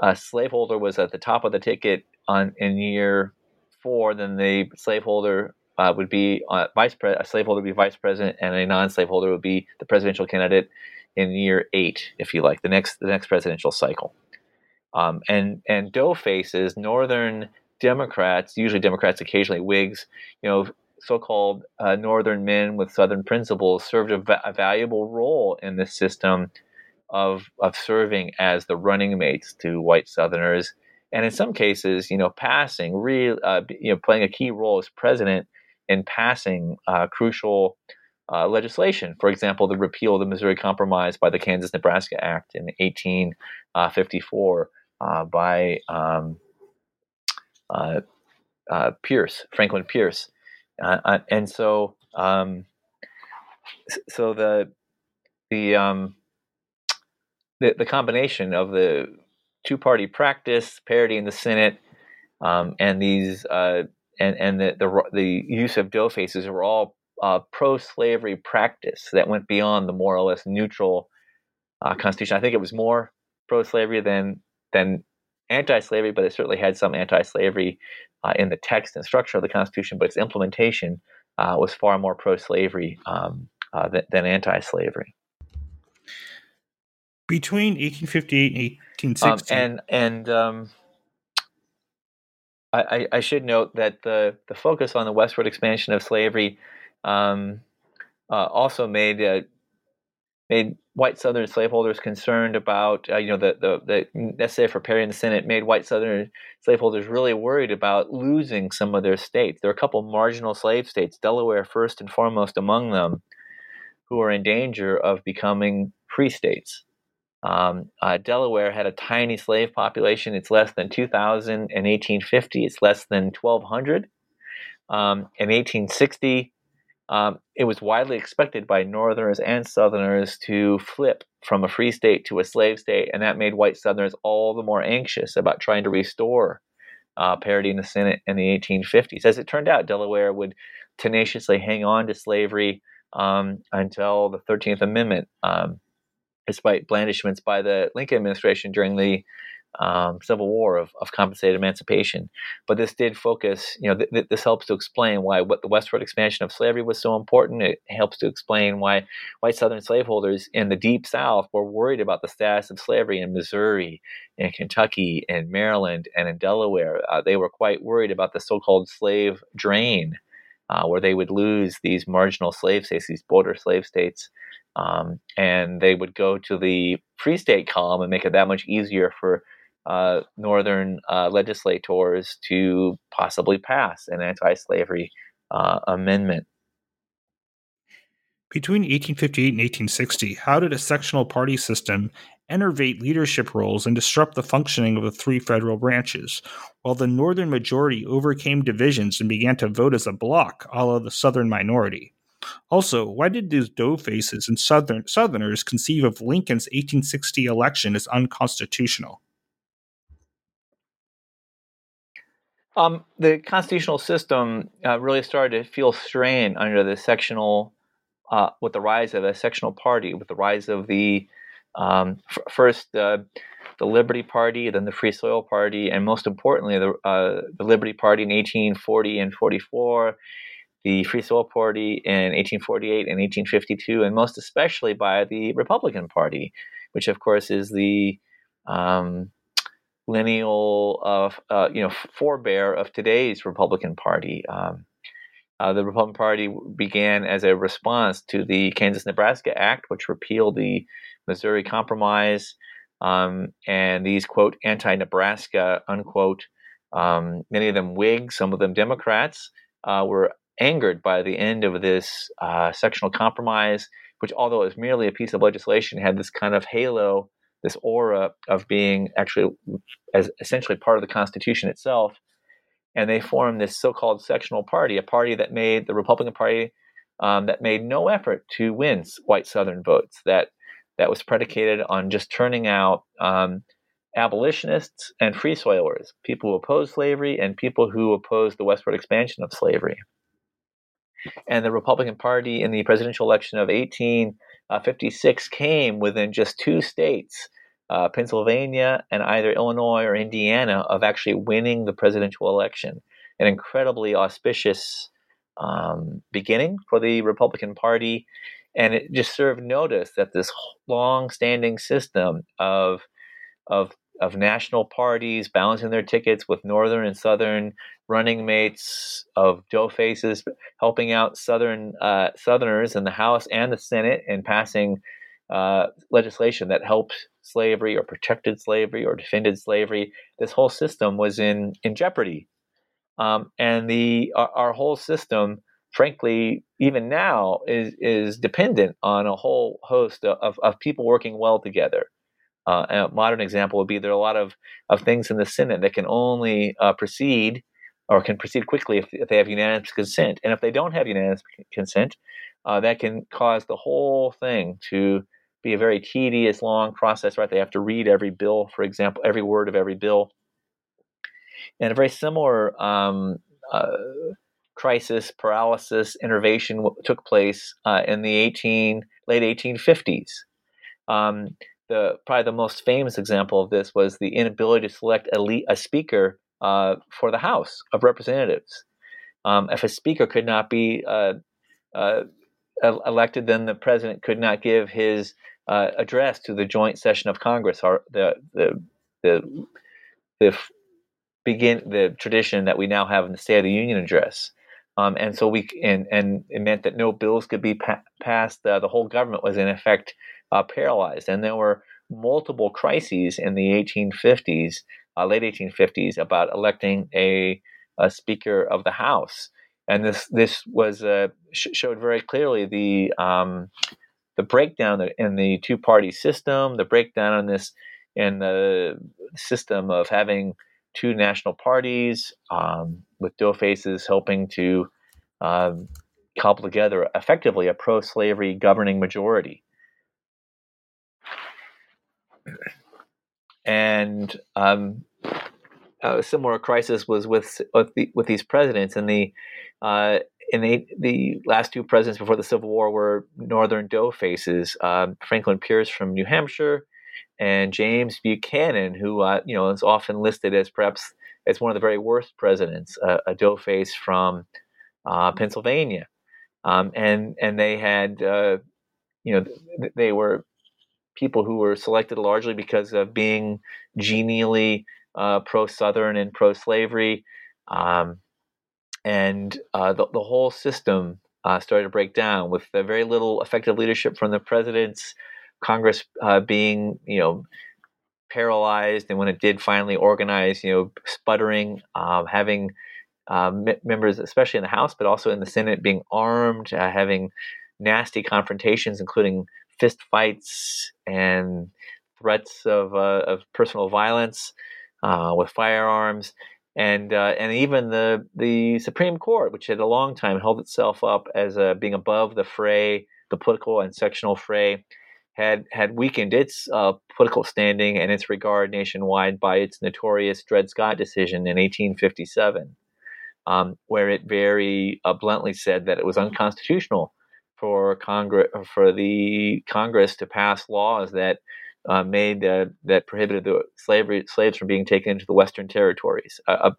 a slaveholder was at the top of the ticket on in year four, then the slaveholder uh, would be uh, vice pre- a slaveholder would be vice president, and a non-slaveholder would be the presidential candidate in year eight, if you like, the next the next presidential cycle. Um, and and dough faces, Northern Democrats, usually Democrats, occasionally Whigs, you know, so-called uh, Northern men with Southern principles, served a, va- a, valuable role in this system of of serving as the running mates to white Southerners, and in some cases, you know, passing, real, uh, you know, playing a key role as president in passing uh, crucial uh, legislation. For example, the repeal of the Missouri Compromise by the Kansas Nebraska Act in 1854 uh, by um, uh, uh Pierce, Franklin Pierce. Uh, uh, and so, um, so the the, um, the, the combination of the two party practice, parity in the Senate, um, and these and and the, the the use of dough faces were all uh, pro-slavery practice that went beyond the more or less neutral uh, constitution. I think it was more pro-slavery than than anti-slavery, but it certainly had some anti-slavery uh, in the text and structure of the Constitution. But its implementation uh, was far more pro-slavery um, uh, than, than, anti-slavery. Between 1858 and 1860, um, and and um, I, I, should note that the the focus on the westward expansion of slavery um, uh, also made uh, made white Southern slaveholders concerned about uh, you know the the, the necessary for parity in the Senate made white Southern slaveholders really worried about losing some of their states. There are a couple marginal slave states, Delaware first and foremost among them, who are in danger of becoming free states. Um, uh, Delaware had a tiny slave population. It's less than 2,000 in 1850. It's less than 1,200. Um, in 1860, um, it was widely expected by Northerners and Southerners to flip from a free state to a slave state, and that made white Southerners all the more anxious about trying to restore uh, parity in the Senate in the 1850s. As it turned out, Delaware would tenaciously hang on to slavery um, until the 13th Amendment, um, despite blandishments by the Lincoln administration during the um, Civil War of, of compensated emancipation. But this did focus, you know, th- th- this helps to explain why what the westward expansion of slavery was so important. It helps to explain why white Southern slaveholders in the Deep South were worried about the status of slavery in Missouri, in Kentucky, in Maryland, and in Delaware. Uh, they were quite worried about the so-called slave drain, uh, where they would lose these marginal slave states, these border slave states. Um, and they would go to the free state column and make it that much easier for uh, northern uh, legislators to possibly pass an anti-slavery uh, amendment. Between 1858 and 1860, how did a sectional party system enervate leadership roles and disrupt the functioning of the three federal branches, while the Northern majority overcame divisions and began to vote as a bloc, a la the Southern minority. Also, why did these dough faces and Southern Southerners conceive of Lincoln's 1860 election as unconstitutional? Um, the constitutional system uh, really started to feel strain under the sectional, uh, with the rise of a sectional party, with the rise of the um, f- first uh, the Liberty Party, then the Free Soil Party, and most importantly, the, uh, the Liberty Party in 1840 and 44, the Free Soil Party in 1848 and 1852, and most especially by the Republican Party, which of course is the um, lineal of uh, you know forebear of today's Republican Party. Um, uh, the Republican Party began as a response to the Kansas-Nebraska Act, which repealed the Missouri Compromise, um, and these quote anti-Nebraska unquote. Um, many of them Whigs, some of them Democrats, uh, were angered by the end of this uh, sectional compromise, which, although it was merely a piece of legislation, had this kind of halo, this aura of being actually as essentially part of the Constitution itself. And they formed this so-called sectional party, a party that made the Republican Party um, that made no effort to win white Southern votes. That that was predicated on just turning out um, abolitionists and free soilers, people who opposed slavery and people who opposed the westward expansion of slavery and the Republican Party in the presidential election of 1856 came within just two states, uh, Pennsylvania and either Illinois or Indiana, of actually winning the presidential election. An incredibly auspicious um, beginning for the Republican Party. And it just served notice that this long standing system of, of of national parties balancing their tickets with northern and southern running mates of dough faces, helping out Southern uh, Southerners in the House and the Senate in passing uh, legislation that helped slavery or protected slavery or defended slavery. This whole system was in in jeopardy, um, and the our, our, whole system, frankly, even now is is dependent on a whole host of, of people working well together. Uh, a modern example would be there are a lot of, of things in the Senate that can only uh, proceed or can proceed quickly if, if, they have unanimous consent. And if they don't have unanimous consent, uh, that can cause the whole thing to be a very tedious, long process, right? They have to read every bill, for example, every word of every bill. And a very similar um, uh, crisis, paralysis, enervation took place uh, in the 18, late 1850s. Um, the probably the most famous example of this was the inability to select a, a speaker uh, for the House of Representatives. Um, if a speaker could not be uh, uh, elected, then the president could not give his uh, address to the joint session of Congress, or the the the, the begin the tradition that we now have in the State of the Union address. Um, and so we and and it meant that no bills could be pa- passed. Uh, the whole government was in effect uh, paralyzed, and there were multiple crises in the 1850s uh, late 1850s about electing a, a, Speaker of the House, and this this was uh, sh- showed very clearly the um, the breakdown in the two party system, the breakdown in this in the system of having two national parties um, with dough faces helping to um, cobble together effectively a pro slavery governing majority. And um, a similar crisis was with with, the, with these presidents and the uh, in the the last two presidents before the Civil War were Northern dough faces um, Franklin Pierce from New Hampshire and James Buchanan, who uh, you know is often listed as perhaps as one of the very worst presidents, uh, a dough face from uh, Pennsylvania, um, and and they had uh, you know they were people who were selected largely because of being genially uh, pro Southern and pro slavery. Um, and uh, the, the whole system uh, started to break down with very little effective leadership from the presidents, Congress uh, being, you know, paralyzed. And when it did finally organize, you know, sputtering, um, having um, members, especially in the House, but also in the Senate, being armed, uh, having nasty confrontations, including fist fights and threats of, uh, of personal violence uh, with firearms. And, uh, and even the, the Supreme Court, which had a long time held itself up as uh, being above the fray, the political and sectional fray, had had weakened its uh, political standing and its regard nationwide by its notorious Dred Scott decision in 1857, um, where it very uh, bluntly said that it was unconstitutional for Congress for the Congress to pass laws that uh, made uh, that prohibited the slavery slaves from being taken into the Western territories. A,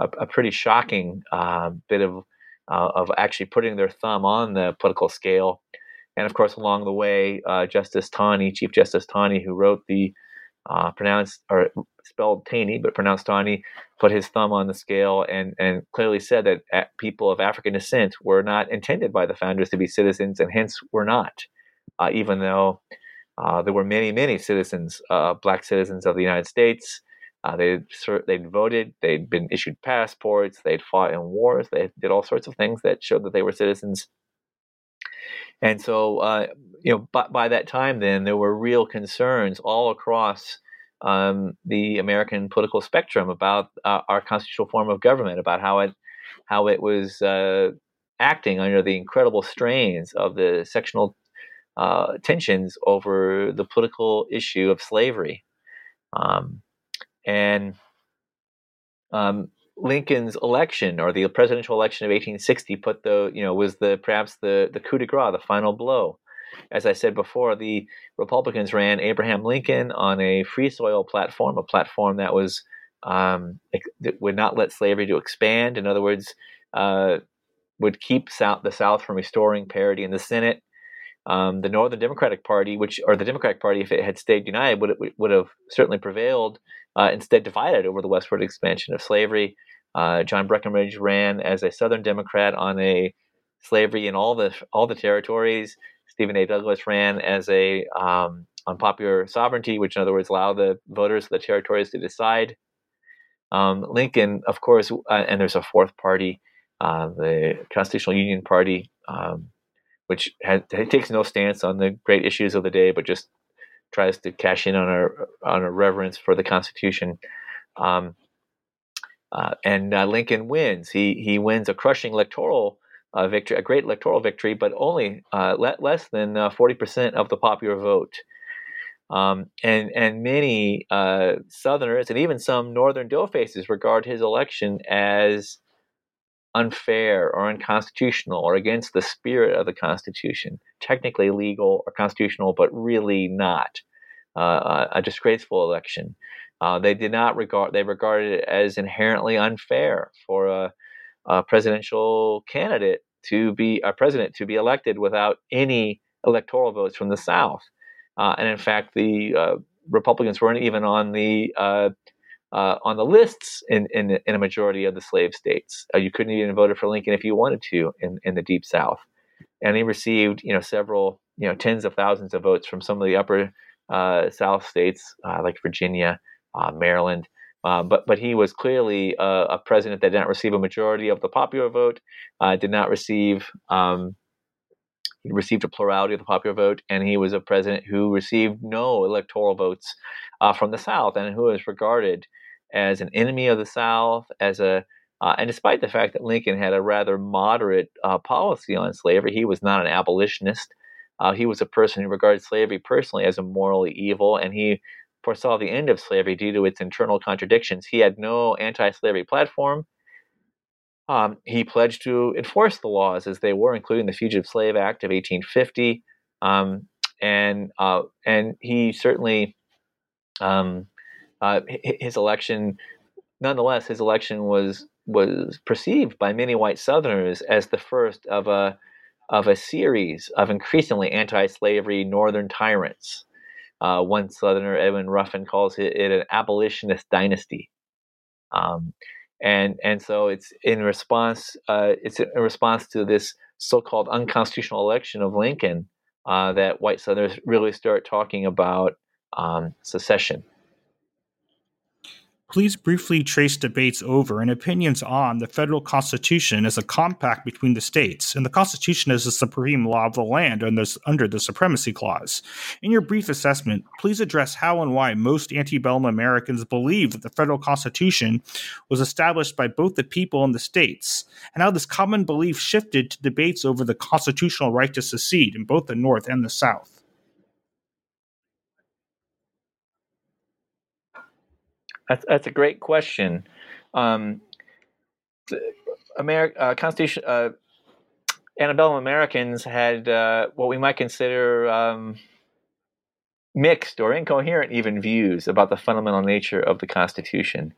a, a pretty shocking uh, bit of uh, of actually putting their thumb on the political scale and of course, along the way, uh, Justice Taney, Chief Justice Taney, who wrote the uh, pronounced or spelled Taney, but pronounced Taney, put his thumb on the scale and, and clearly said that people of African descent were not intended by the founders to be citizens and hence were not, uh, even though uh, there were many, many citizens, uh, black citizens of the United States. Uh, they they'd voted, they'd been issued passports, they'd fought in wars, they did all sorts of things that showed that they were citizens and so, uh, you know, by, by, that time, then there were real concerns all across um, the American political spectrum about uh, our constitutional form of government, about how it how it was acting under the incredible strains of the sectional uh, tensions over the political issue of slavery, um, and um, Lincoln's election or the presidential election of 1860 put the you know was the perhaps the the coup de grace, the final blow. As I said before, the Republicans ran Abraham Lincoln on a free soil platform, a platform that was um, that would not let slavery to expand. In other words, uh, would keep South, the South from restoring parity in the Senate. Um, the Northern Democratic Party, which or the Democratic Party, if it had stayed united, would would have certainly prevailed. Uh, instead, divided over the westward expansion of slavery. Uh, John Breckinridge ran as a Southern Democrat on a slavery in all the all the territories. Stephen A. Douglas ran as a um, unpopular sovereignty, which in other words allow the voters of the territories to decide. Um, Lincoln, of course, uh, and there's a fourth party, uh, the Constitutional Union Party, um, which has, takes no stance on the great issues of the day, but just tries to cash in on a on a reverence for the Constitution. Um, uh, and uh, Lincoln wins. He he wins a crushing electoral uh, victory, a great electoral victory, but only uh, le- less than uh, forty percent of the popular vote. Um, and and many uh, Southerners and even some Northern doughfaces regard his election as unfair or unconstitutional or against the spirit of the Constitution, technically legal or constitutional, but really not. a disgraceful election. Uh, they did not regard they regarded it as inherently unfair for a, a, presidential candidate to be a president to be elected without any electoral votes from the South. Uh, and in fact, the uh, Republicans weren't even on the uh, uh, on the lists in, in, in a majority of the slave states. Uh, you couldn't even vote for Lincoln if you wanted to in, in the Deep South. And he received you know several you know tens of thousands of votes from some of the upper South states like Virginia uh, Maryland. Uh, but but he was clearly a, a, president that did not receive a majority of the popular vote, uh, did not receive um, he received a plurality of the popular vote, and he was a president who received no electoral votes uh, from the South, and who was regarded as an enemy of the South, as a uh, and despite the fact that Lincoln had a rather moderate uh, policy on slavery, he was not an abolitionist. he was a person who regarded slavery personally as a morally evil, and he foresaw the end of slavery due to its internal contradictions. He had no anti slavery platform. Um, he pledged to enforce the laws as they were, including the Fugitive Slave Act of 1850. Um, and, uh, and he certainly, um, uh, his election, nonetheless, his election was, was perceived by many white Southerners as the first of a, of a series of increasingly anti slavery Northern tyrants. Uh, one Southerner, Edmund Ruffin, calls it, it an abolitionist dynasty. Um, and and so it's in response uh, it's in response to this so-called unconstitutional election of Lincoln uh, that white Southerners really start talking about um, secession. Please briefly trace debates over and opinions on the federal Constitution as a compact between the states, and the Constitution as the supreme law of the land under the Supremacy Clause. In your brief assessment, please address how and why most antebellum Americans believe that the federal Constitution was established by both the people and the states, and how this common belief shifted to debates over the constitutional right to secede in both the North and the South. That's that's a great question. Um, uh, Constitution, uh, antebellum Americans had uh, what we might consider um, mixed or incoherent, even views about the fundamental nature of the Constitution.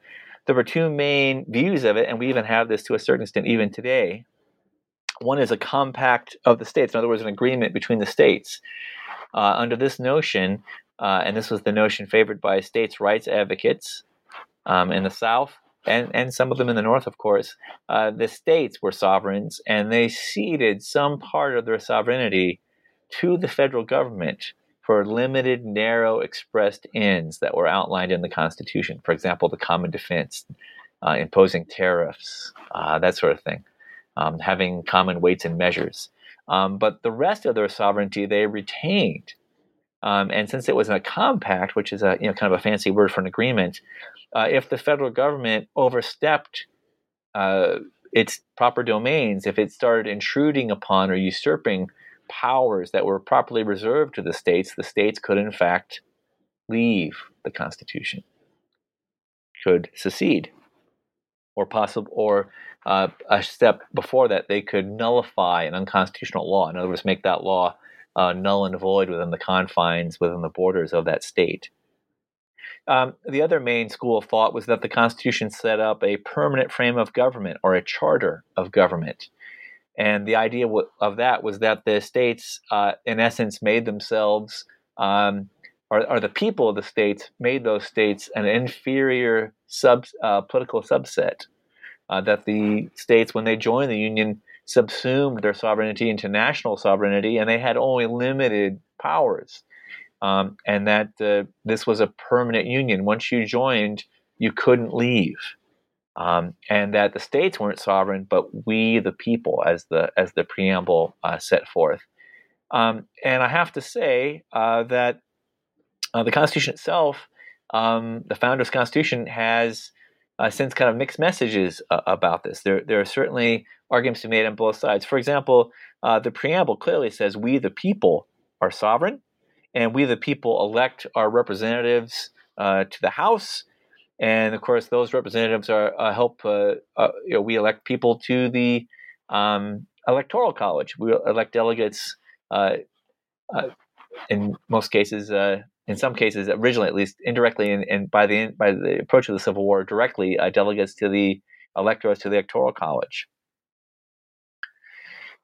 There were two main views of it, and we even have this to a certain extent even today. One is a compact of the states, in other words, an agreement between the states. Uh, under this notion, uh, and this was the notion favored by states' rights advocates, um, in the South and, and some of them in the North, of course, uh, the states were sovereigns and they ceded some part of their sovereignty to the federal government for limited, narrow, expressed ends that were outlined in the Constitution. For example, the common defense, uh, imposing tariffs, uh, that sort of thing, um, having common weights and measures. Um, but the rest of their sovereignty they retained. Um, and since it was a compact, which is a you know kind of a fancy word for an agreement, uh, if the federal government overstepped uh, its proper domains, if it started intruding upon or usurping powers that were properly reserved to the states, the states could in fact leave the Constitution, could secede, or possible, or uh, a step before that, they could nullify an unconstitutional law. In other words, make that law uh, null and void within the confines, within the borders of that state. Um, the other main school of thought was that the Constitution set up a permanent frame of government or a charter of government. And the idea of that was that the states, uh, in essence, made themselves, um, or, or, the people of the states, made those states an inferior sub, uh, political subset. Uh, that the states, when they joined the Union, subsumed their sovereignty into national sovereignty, and they had only limited powers um, and that uh, this was a permanent union. Once you joined, you couldn't leave, um, and that the states weren't sovereign, but we, the people, as the as the preamble uh, set forth. Um, and I have to say uh, that uh, the Constitution itself, um, the Founders' Constitution, has uh, since kind of mixed messages uh, about this. There, there are certainly arguments to be made on both sides. For example, the preamble clearly says, "We, the people, are sovereign." and we the people elect our representatives uh, to the House, and of course those representatives are uh, help. Uh, uh you know, we elect people to the um, electoral college. We elect delegates uh, uh, in most cases. in some cases, originally at least, indirectly, and, and by the by the approach of the Civil War, directly delegates to the electors to the electoral college.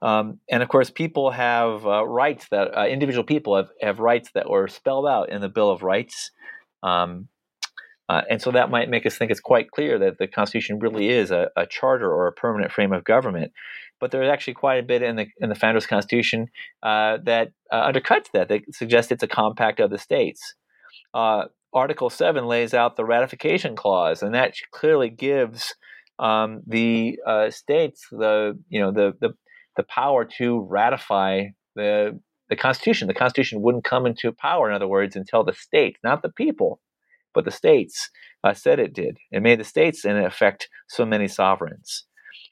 Um, and of course, people have uh, rights that uh, individual people have, have rights that were spelled out in the Bill of Rights. Um, uh, and so that might make us think it's quite clear that the Constitution really is a, a, charter or a permanent frame of government. But there's actually quite a bit in the in the Founders' Constitution uh, that uh, undercuts that. That suggests it's a compact of the states. Uh, Article Seven lays out the ratification clause, and that clearly gives um, the states the you know the the the power to ratify the the Constitution. The Constitution wouldn't come into power, in other words, until the states, not the people, but the states, uh, said it did. It made the states, in effect, so many sovereigns.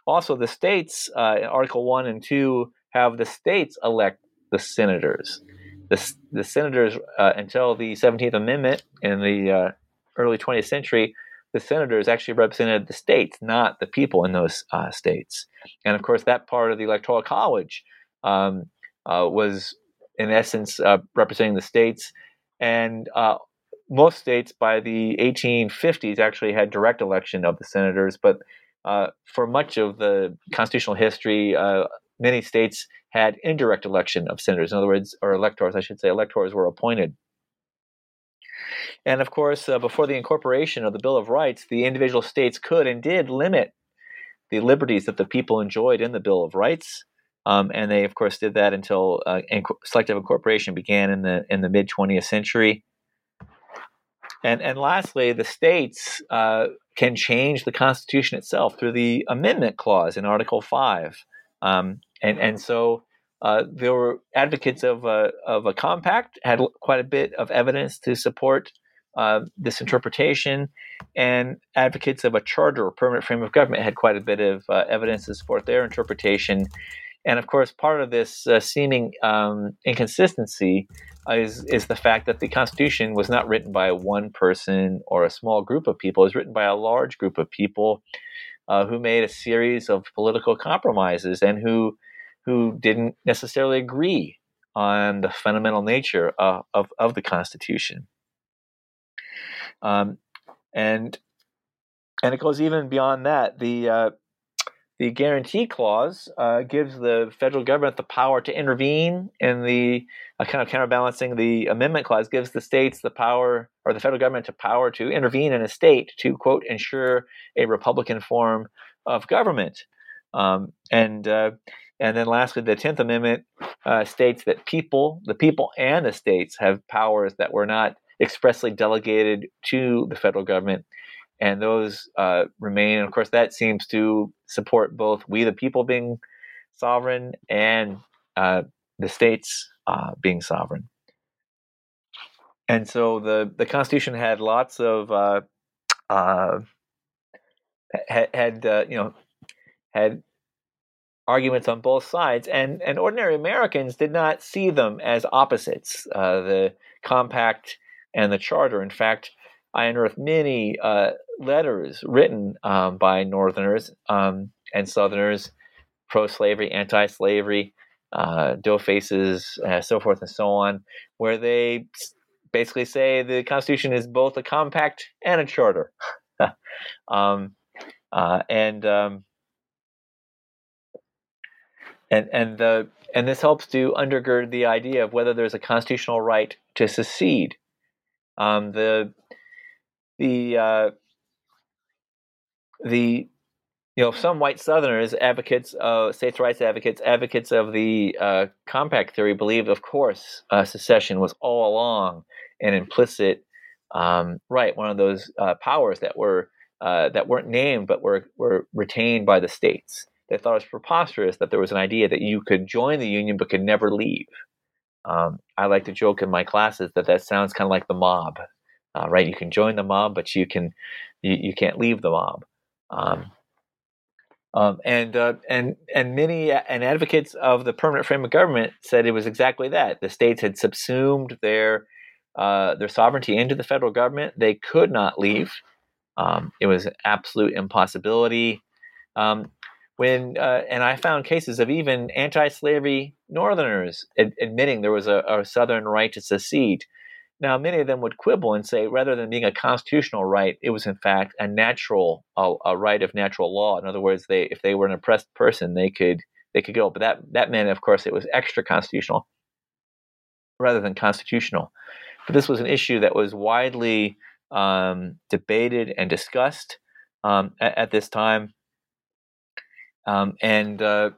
Also, the states, uh, Article 1 and 2, have the states elect the senators. The, the senators, uh, until the 17th Amendment in the uh, early 20th century, the senators actually represented the states, not the people in those uh, states. And of course, that part of the Electoral College um, uh, was, in essence, uh, representing the states. And uh, most states by the 1850s actually had direct election of the senators, but uh, for much of the constitutional history, uh, many states had indirect election of senators. In other words, or electors, I should say, electors were appointed. And of course, uh, before the incorporation of the Bill of Rights, the individual states could and did limit the liberties that the people enjoyed in the Bill of Rights. Um, and they, of course, did that until uh, inc- selective incorporation began in the in the mid 20th century. and and lastly, the states uh, can change the Constitution itself through the Amendment Clause in Article Five, um, and and so uh, there were advocates of a, of a compact had quite a bit of evidence to support uh, this interpretation, and advocates of a charter or permanent frame of government had quite a bit of uh, evidence to support their interpretation. And of course, part of this uh, seeming um, inconsistency is is the fact that the Constitution was not written by one person or a small group of people; it was written by a large group of people uh, who made a series of political compromises and who who didn't necessarily agree on the fundamental nature of, of, of the Constitution. Um, and and it goes even beyond that. The uh, the guarantee clause uh, gives the federal government the power to intervene in the uh, kind of counterbalancing the amendment clause gives the states the power or the federal government the power to intervene in a state to quote ensure a republican form of government um, and uh, and then lastly the 10th amendment uh, states that people the people and the states have powers that were not expressly delegated to the federal government, and those uh, remain. And of course, that seems to support both we, the people, being sovereign, and uh, the states uh, being sovereign. And so the the Constitution had lots of uh, uh, had, had uh, you know had arguments on both sides, and and ordinary Americans did not see them as opposites. the compact and the charter. In fact, I unearthed many uh, letters written um, by Northerners um, and Southerners, pro-slavery, anti-slavery, uh, dough faces, uh, so forth and so on, where they basically say the Constitution is both a compact and a charter. um, uh, and um, and and the and this helps to undergird the idea of whether there's a constitutional right to secede um, the the uh, the you know some white Southerners, advocates of states' rights advocates, advocates of the uh, compact theory, believed, of course, uh, secession was all along an implicit um, right, one of those uh, powers that were uh, that weren't named but were were retained by the states. They thought it was preposterous that there was an idea that you could join the union but could never leave. Um, I like to joke in my classes that that sounds kind of like the mob, uh, right? You can join the mob, but you can you, you can't leave the mob. Um, um, and uh, and and many and advocates of the permanent frame of government said it was exactly that. The states had subsumed their uh, their sovereignty into the federal government. They could not leave. Um, it was an absolute impossibility. When uh, and I found cases of even anti-slavery Northerners ad- admitting there was a, a, Southern right to secede. Now, many of them would quibble and say, rather than being a constitutional right, it was in fact a natural, a, a right of natural law. In other words, they if they were an oppressed person, they could they could go. But that that meant, of course, it was extra constitutional rather than constitutional. But this was an issue that was widely um, debated and discussed um, at, at this time um, and uh,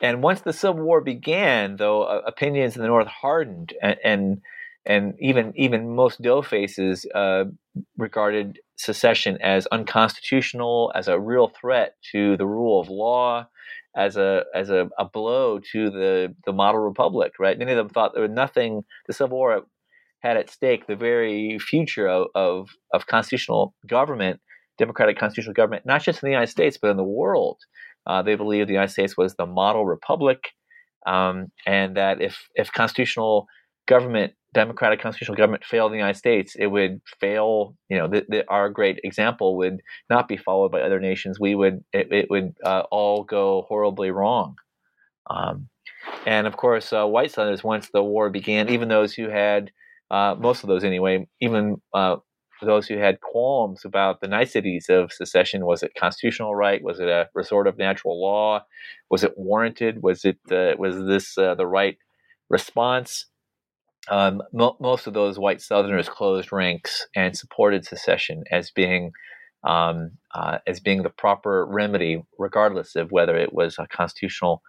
and once the Civil War began, though uh, opinions in the North hardened, and and, and even even most dough faces uh, regarded secession as unconstitutional, as a real threat to the rule of law, as a as a, a blow to the the model republic. Right? Many of them thought there was nothing. The Civil War had at stake the very future of, of, of constitutional government, democratic constitutional government, not just in the United States but in the world. Uh, they believed the United States was the model republic, um, and that if if constitutional government, democratic constitutional government, failed in the United States, it would fail. You know, our great example would not be followed by other nations. We would it, it would uh, all go horribly wrong. Um, and of course, uh, white Southerners, once the war began, even those who had uh, most of those anyway, even uh, for those who had qualms about the niceties of secession. Was it constitutional right? Was it a resort of natural law? Was it warranted? Was it uh, was this uh, the right response? Um, mo- most of those white Southerners closed ranks and supported secession as being um, uh, as being the proper remedy, regardless of whether it was a constitutional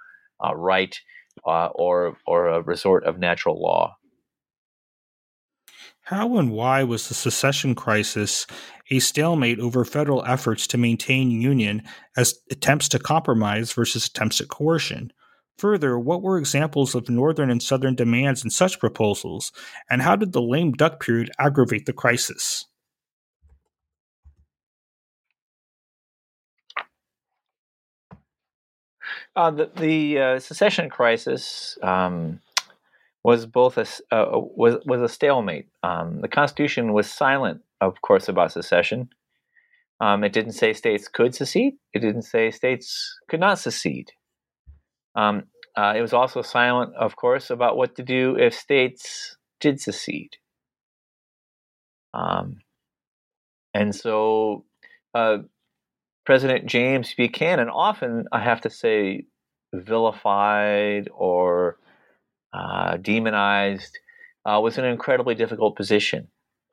uh, right uh, or or a resort of natural law. How and why was the secession crisis a stalemate over federal efforts to maintain union as attempts to compromise versus attempts at coercion? Further, what were examples of Northern and Southern demands in such proposals, and how did the lame duck period aggravate the crisis? Uh, the, the uh, secession crisis um, was both a uh, was was a stalemate. Um, the Constitution was silent, of course, about secession. Um, it didn't say states could secede. It didn't say states could not secede. Um, uh, it was also silent, of course, about what to do if states did secede. Um, and so, uh, President James Buchanan often, I have to say, vilified or uh, demonized, uh, was in an incredibly difficult position.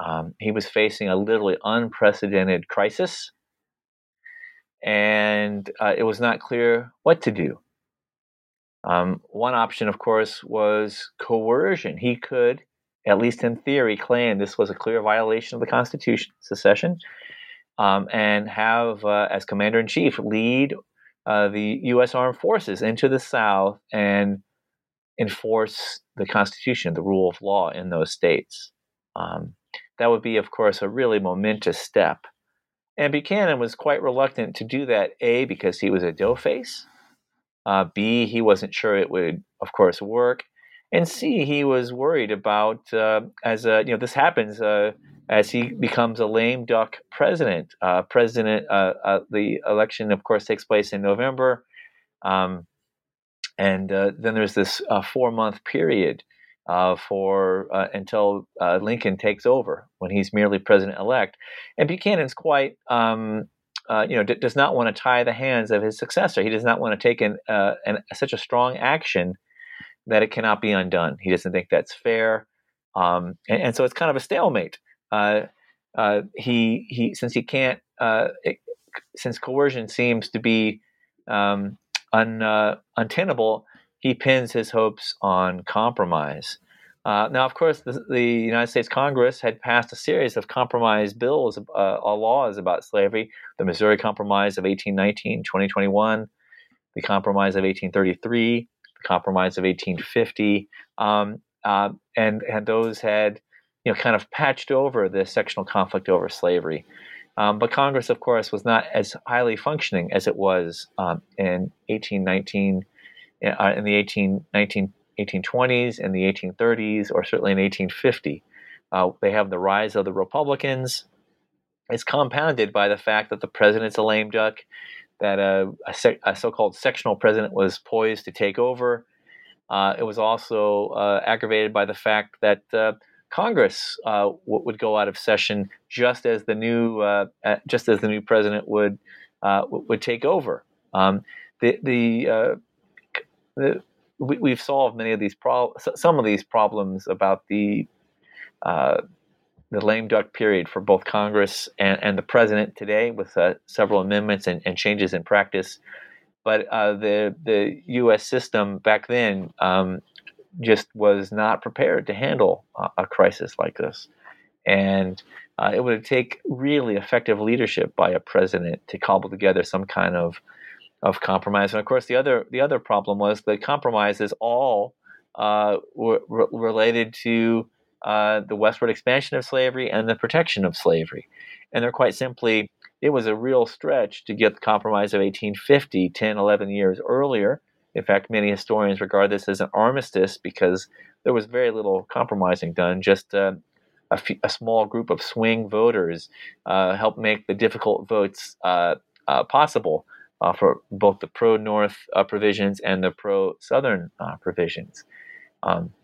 Um, he was facing a literally unprecedented crisis, and uh, it was not clear what to do. Um, one option, of course, was coercion. He could, at least in theory, claim this was a clear violation of the Constitution, secession, um, and have, uh, as commander in chief, lead uh, the U.S. Armed Forces into the South and enforce the Constitution, the rule of law in those states. Um, that would be, of course, a really momentous step. And Buchanan was quite reluctant to do that, A, because he was a doughface, uh, B, he wasn't sure it would, of course, work, and C, he was worried about, uh, as a, you know, this happens uh, as he becomes a lame duck president. Uh, president, uh, uh, the election, of course, takes place in November. Um, and uh, then there's this uh, four month period uh, for uh, until uh, Lincoln takes over when he's merely president elect. And Buchanan's quite, um, uh, you know, d- does not want to tie the hands of his successor. He does not want to take an, an, such a strong action that it cannot be undone. He doesn't think that's fair. Um, and, and, so it's kind of a stalemate. he he since he can't it, since coercion seems to be um, un, uh, untenable, he pins his hopes on compromise. Uh, now, of course, the, the, United States Congress had passed a series of compromise bills, uh, laws about slavery the Missouri Compromise of 1819, 2021, the Compromise of 1833, the Compromise of 1850. Um, uh, and, and those had you know, kind of patched over the sectional conflict over slavery. Um, but Congress, of course, was not as highly functioning as it was um, in 1819, uh, in the 18, 19, 1820s, in the 1830s, or certainly in 1850. Uh, they have the rise of the Republicans. It's compounded by the fact that the president's a lame duck, that a, a, sec, a so-called sectional president was poised to take over. Uh, it was also uh, aggravated by the fact that uh, Congress uh, would go out of session just as the new uh, just as the new president would uh, would take over. Um, the the, uh, the we, have solved many of these problems, some of these problems about the uh, the lame duck period for both Congress and, and the president today, with uh, several amendments and, and, changes in practice. But the the U.S. system back then um, just was not prepared to handle a, a crisis like this. And uh, it would take really effective leadership by a president to cobble together some kind of of compromise. And of course, the other the other problem was the compromises all uh, were re- related to uh, the westward expansion of slavery and the protection of slavery. And they're quite simply, it was a real stretch to get the compromise of 1850, 10, 11 years earlier, in fact, many historians regard this as an armistice because there was very little compromising done. Just uh, a, f- a small group of swing voters uh, helped make the difficult votes uh, uh possible uh, for both the pro North uh, provisions and the pro Southern provisions. Um,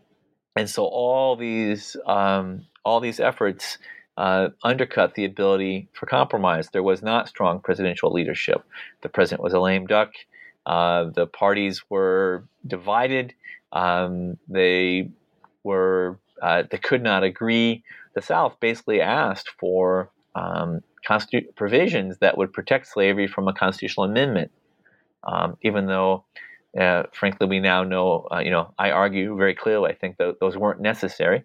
and so all these um, all these efforts uh, undercut the ability for compromise. There was not strong presidential leadership. The president was a lame duck. Uh, the parties were divided. Um, they were uh, they could not agree. The South basically asked for um, constitu- provisions that would protect slavery from a constitutional amendment, um, even though. Uh, frankly, we now know, uh, you know, I argue very clearly, I think that those weren't necessary.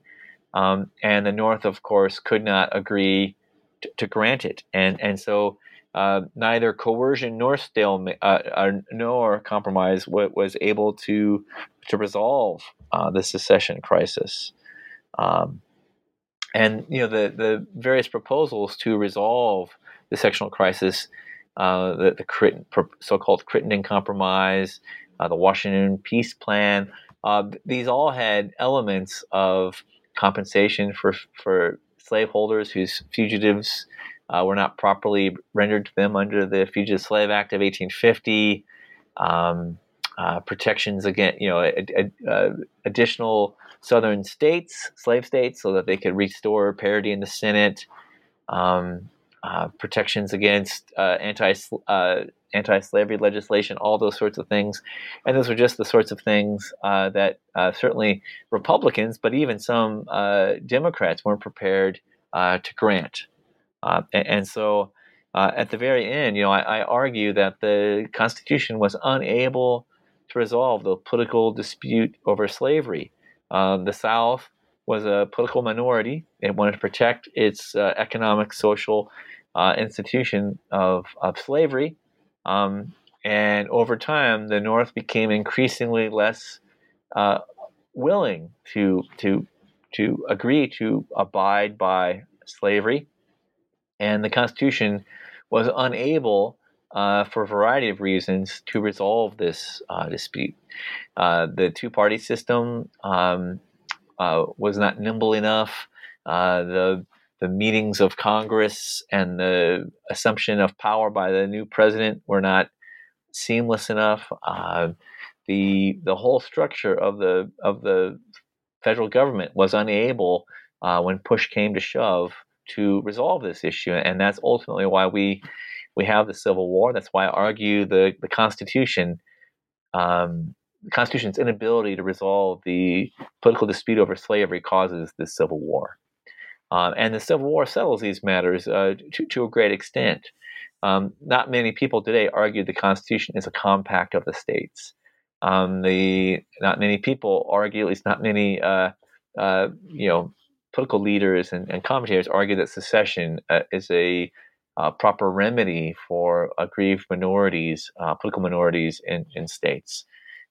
um, and the North, of course, could not agree to, to grant it, and and so uh, neither coercion nor uh, uh, nor compromise was able to to resolve uh, the secession crisis. Um, and you know the the various proposals to resolve the sectional crisis, uh, the, the so-called Crittenden Compromise, uh, the Washington Peace Plan. these all had elements of compensation for for slaveholders whose fugitives uh, were not properly rendered to them under the Fugitive Slave Act of 1850. Um, uh, protections against, you know, a, a, a additional southern states, slave states, so that they could restore parity in the Senate. Um, uh, protections against uh, anti uh, anti-slavery legislation, all those sorts of things, and those were just the sorts of things uh, that uh, certainly Republicans, but even some uh, Democrats weren't prepared to grant. And, and, so, at the very end, you know, I, I, argue that the Constitution was unable to resolve the political dispute over slavery. the South was a political minority. It wanted to protect its economic, social, uh, institution of, of slavery. Um, and over time, the North became increasingly less uh, willing to, to, to agree to abide by slavery. And the Constitution was unable, uh, for a variety of reasons, to resolve this uh, dispute. Uh, the two party system um, uh, was not nimble enough. the the meetings of Congress and the assumption of power by the new president were not seamless enough. Uh, the the whole structure of the of the federal government was unable, uh, when push came to shove, to resolve this issue, and that's ultimately why we we have the Civil War. That's why I argue the the Constitution. Um, the Constitution's inability to resolve the political dispute over slavery causes the Civil War. Um, and the Civil War settles these matters uh, to, to a great extent. Um, not many people today argue the Constitution is a compact of the states. Um, the not many people argue, at least not many, uh, uh, you know, political leaders and, and, commentators argue that secession uh, is a uh, proper remedy for aggrieved minorities, uh, political minorities in, in states.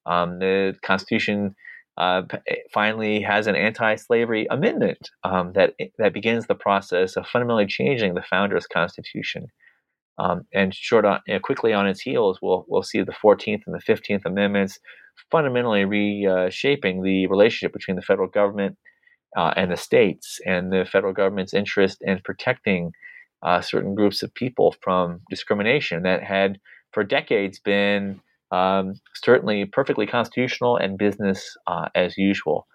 Um, the Constitution uh, eh, finally has an anti-slavery amendment um, that that begins the process of fundamentally changing the founders' constitution. Um, and short on, you know, quickly on its heels, we'll we'll see the 14th and the 15th amendments fundamentally reshaping the relationship between the federal government uh, and the states, and the federal government's interest in protecting uh, certain groups of people from discrimination that had for decades been um, certainly perfectly constitutional and business uh, as usual.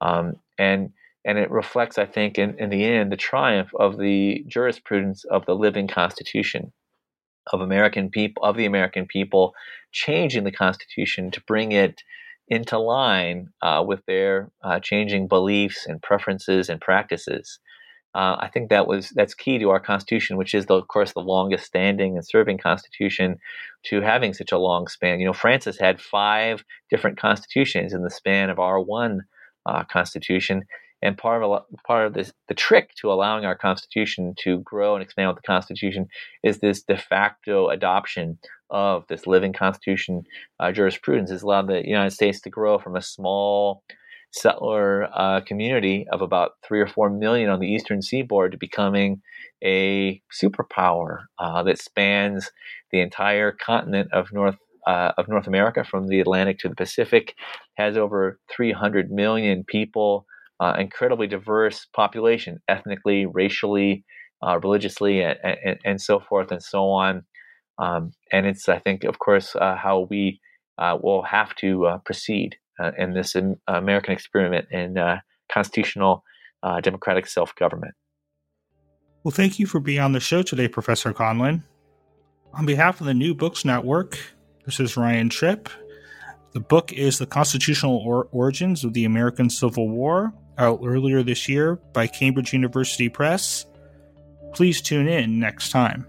Um, and and it reflects, I think, in, in the end, the triumph of the jurisprudence of the living Constitution of American people of the American people, changing the Constitution to bring it into line uh, with their uh, changing beliefs and preferences and practices. Uh, I think that was that's key to our Constitution, which is, the, of course, the longest standing and serving Constitution, to having such a long span. You know, France's had five different constitutions in the span of our one uh, Constitution, and part of part of this, the trick to allowing our Constitution to grow and expand with the Constitution is this de facto adoption of this living Constitution uh, jurisprudence. Has allowed the United States to grow from a small settler uh, community of about three or four million on the eastern seaboard to becoming a superpower uh, that spans the entire continent of North uh, of North America, from the Atlantic to the Pacific, has over 300 million people, uh, incredibly diverse population, ethnically, racially, uh, religiously, and, and, and, so forth and so on. Um, and it's, I think, of course, uh, how we will have to proceed uh, in this American experiment in uh, constitutional uh, democratic self government. Well, thank you for being on the show today, Professor Conlin. On behalf of the New Books Network, this is Ryan Tripp. The book is The Constitutional or- Origins of the American Civil War, out earlier this year by Cambridge University Press. Please tune in next time.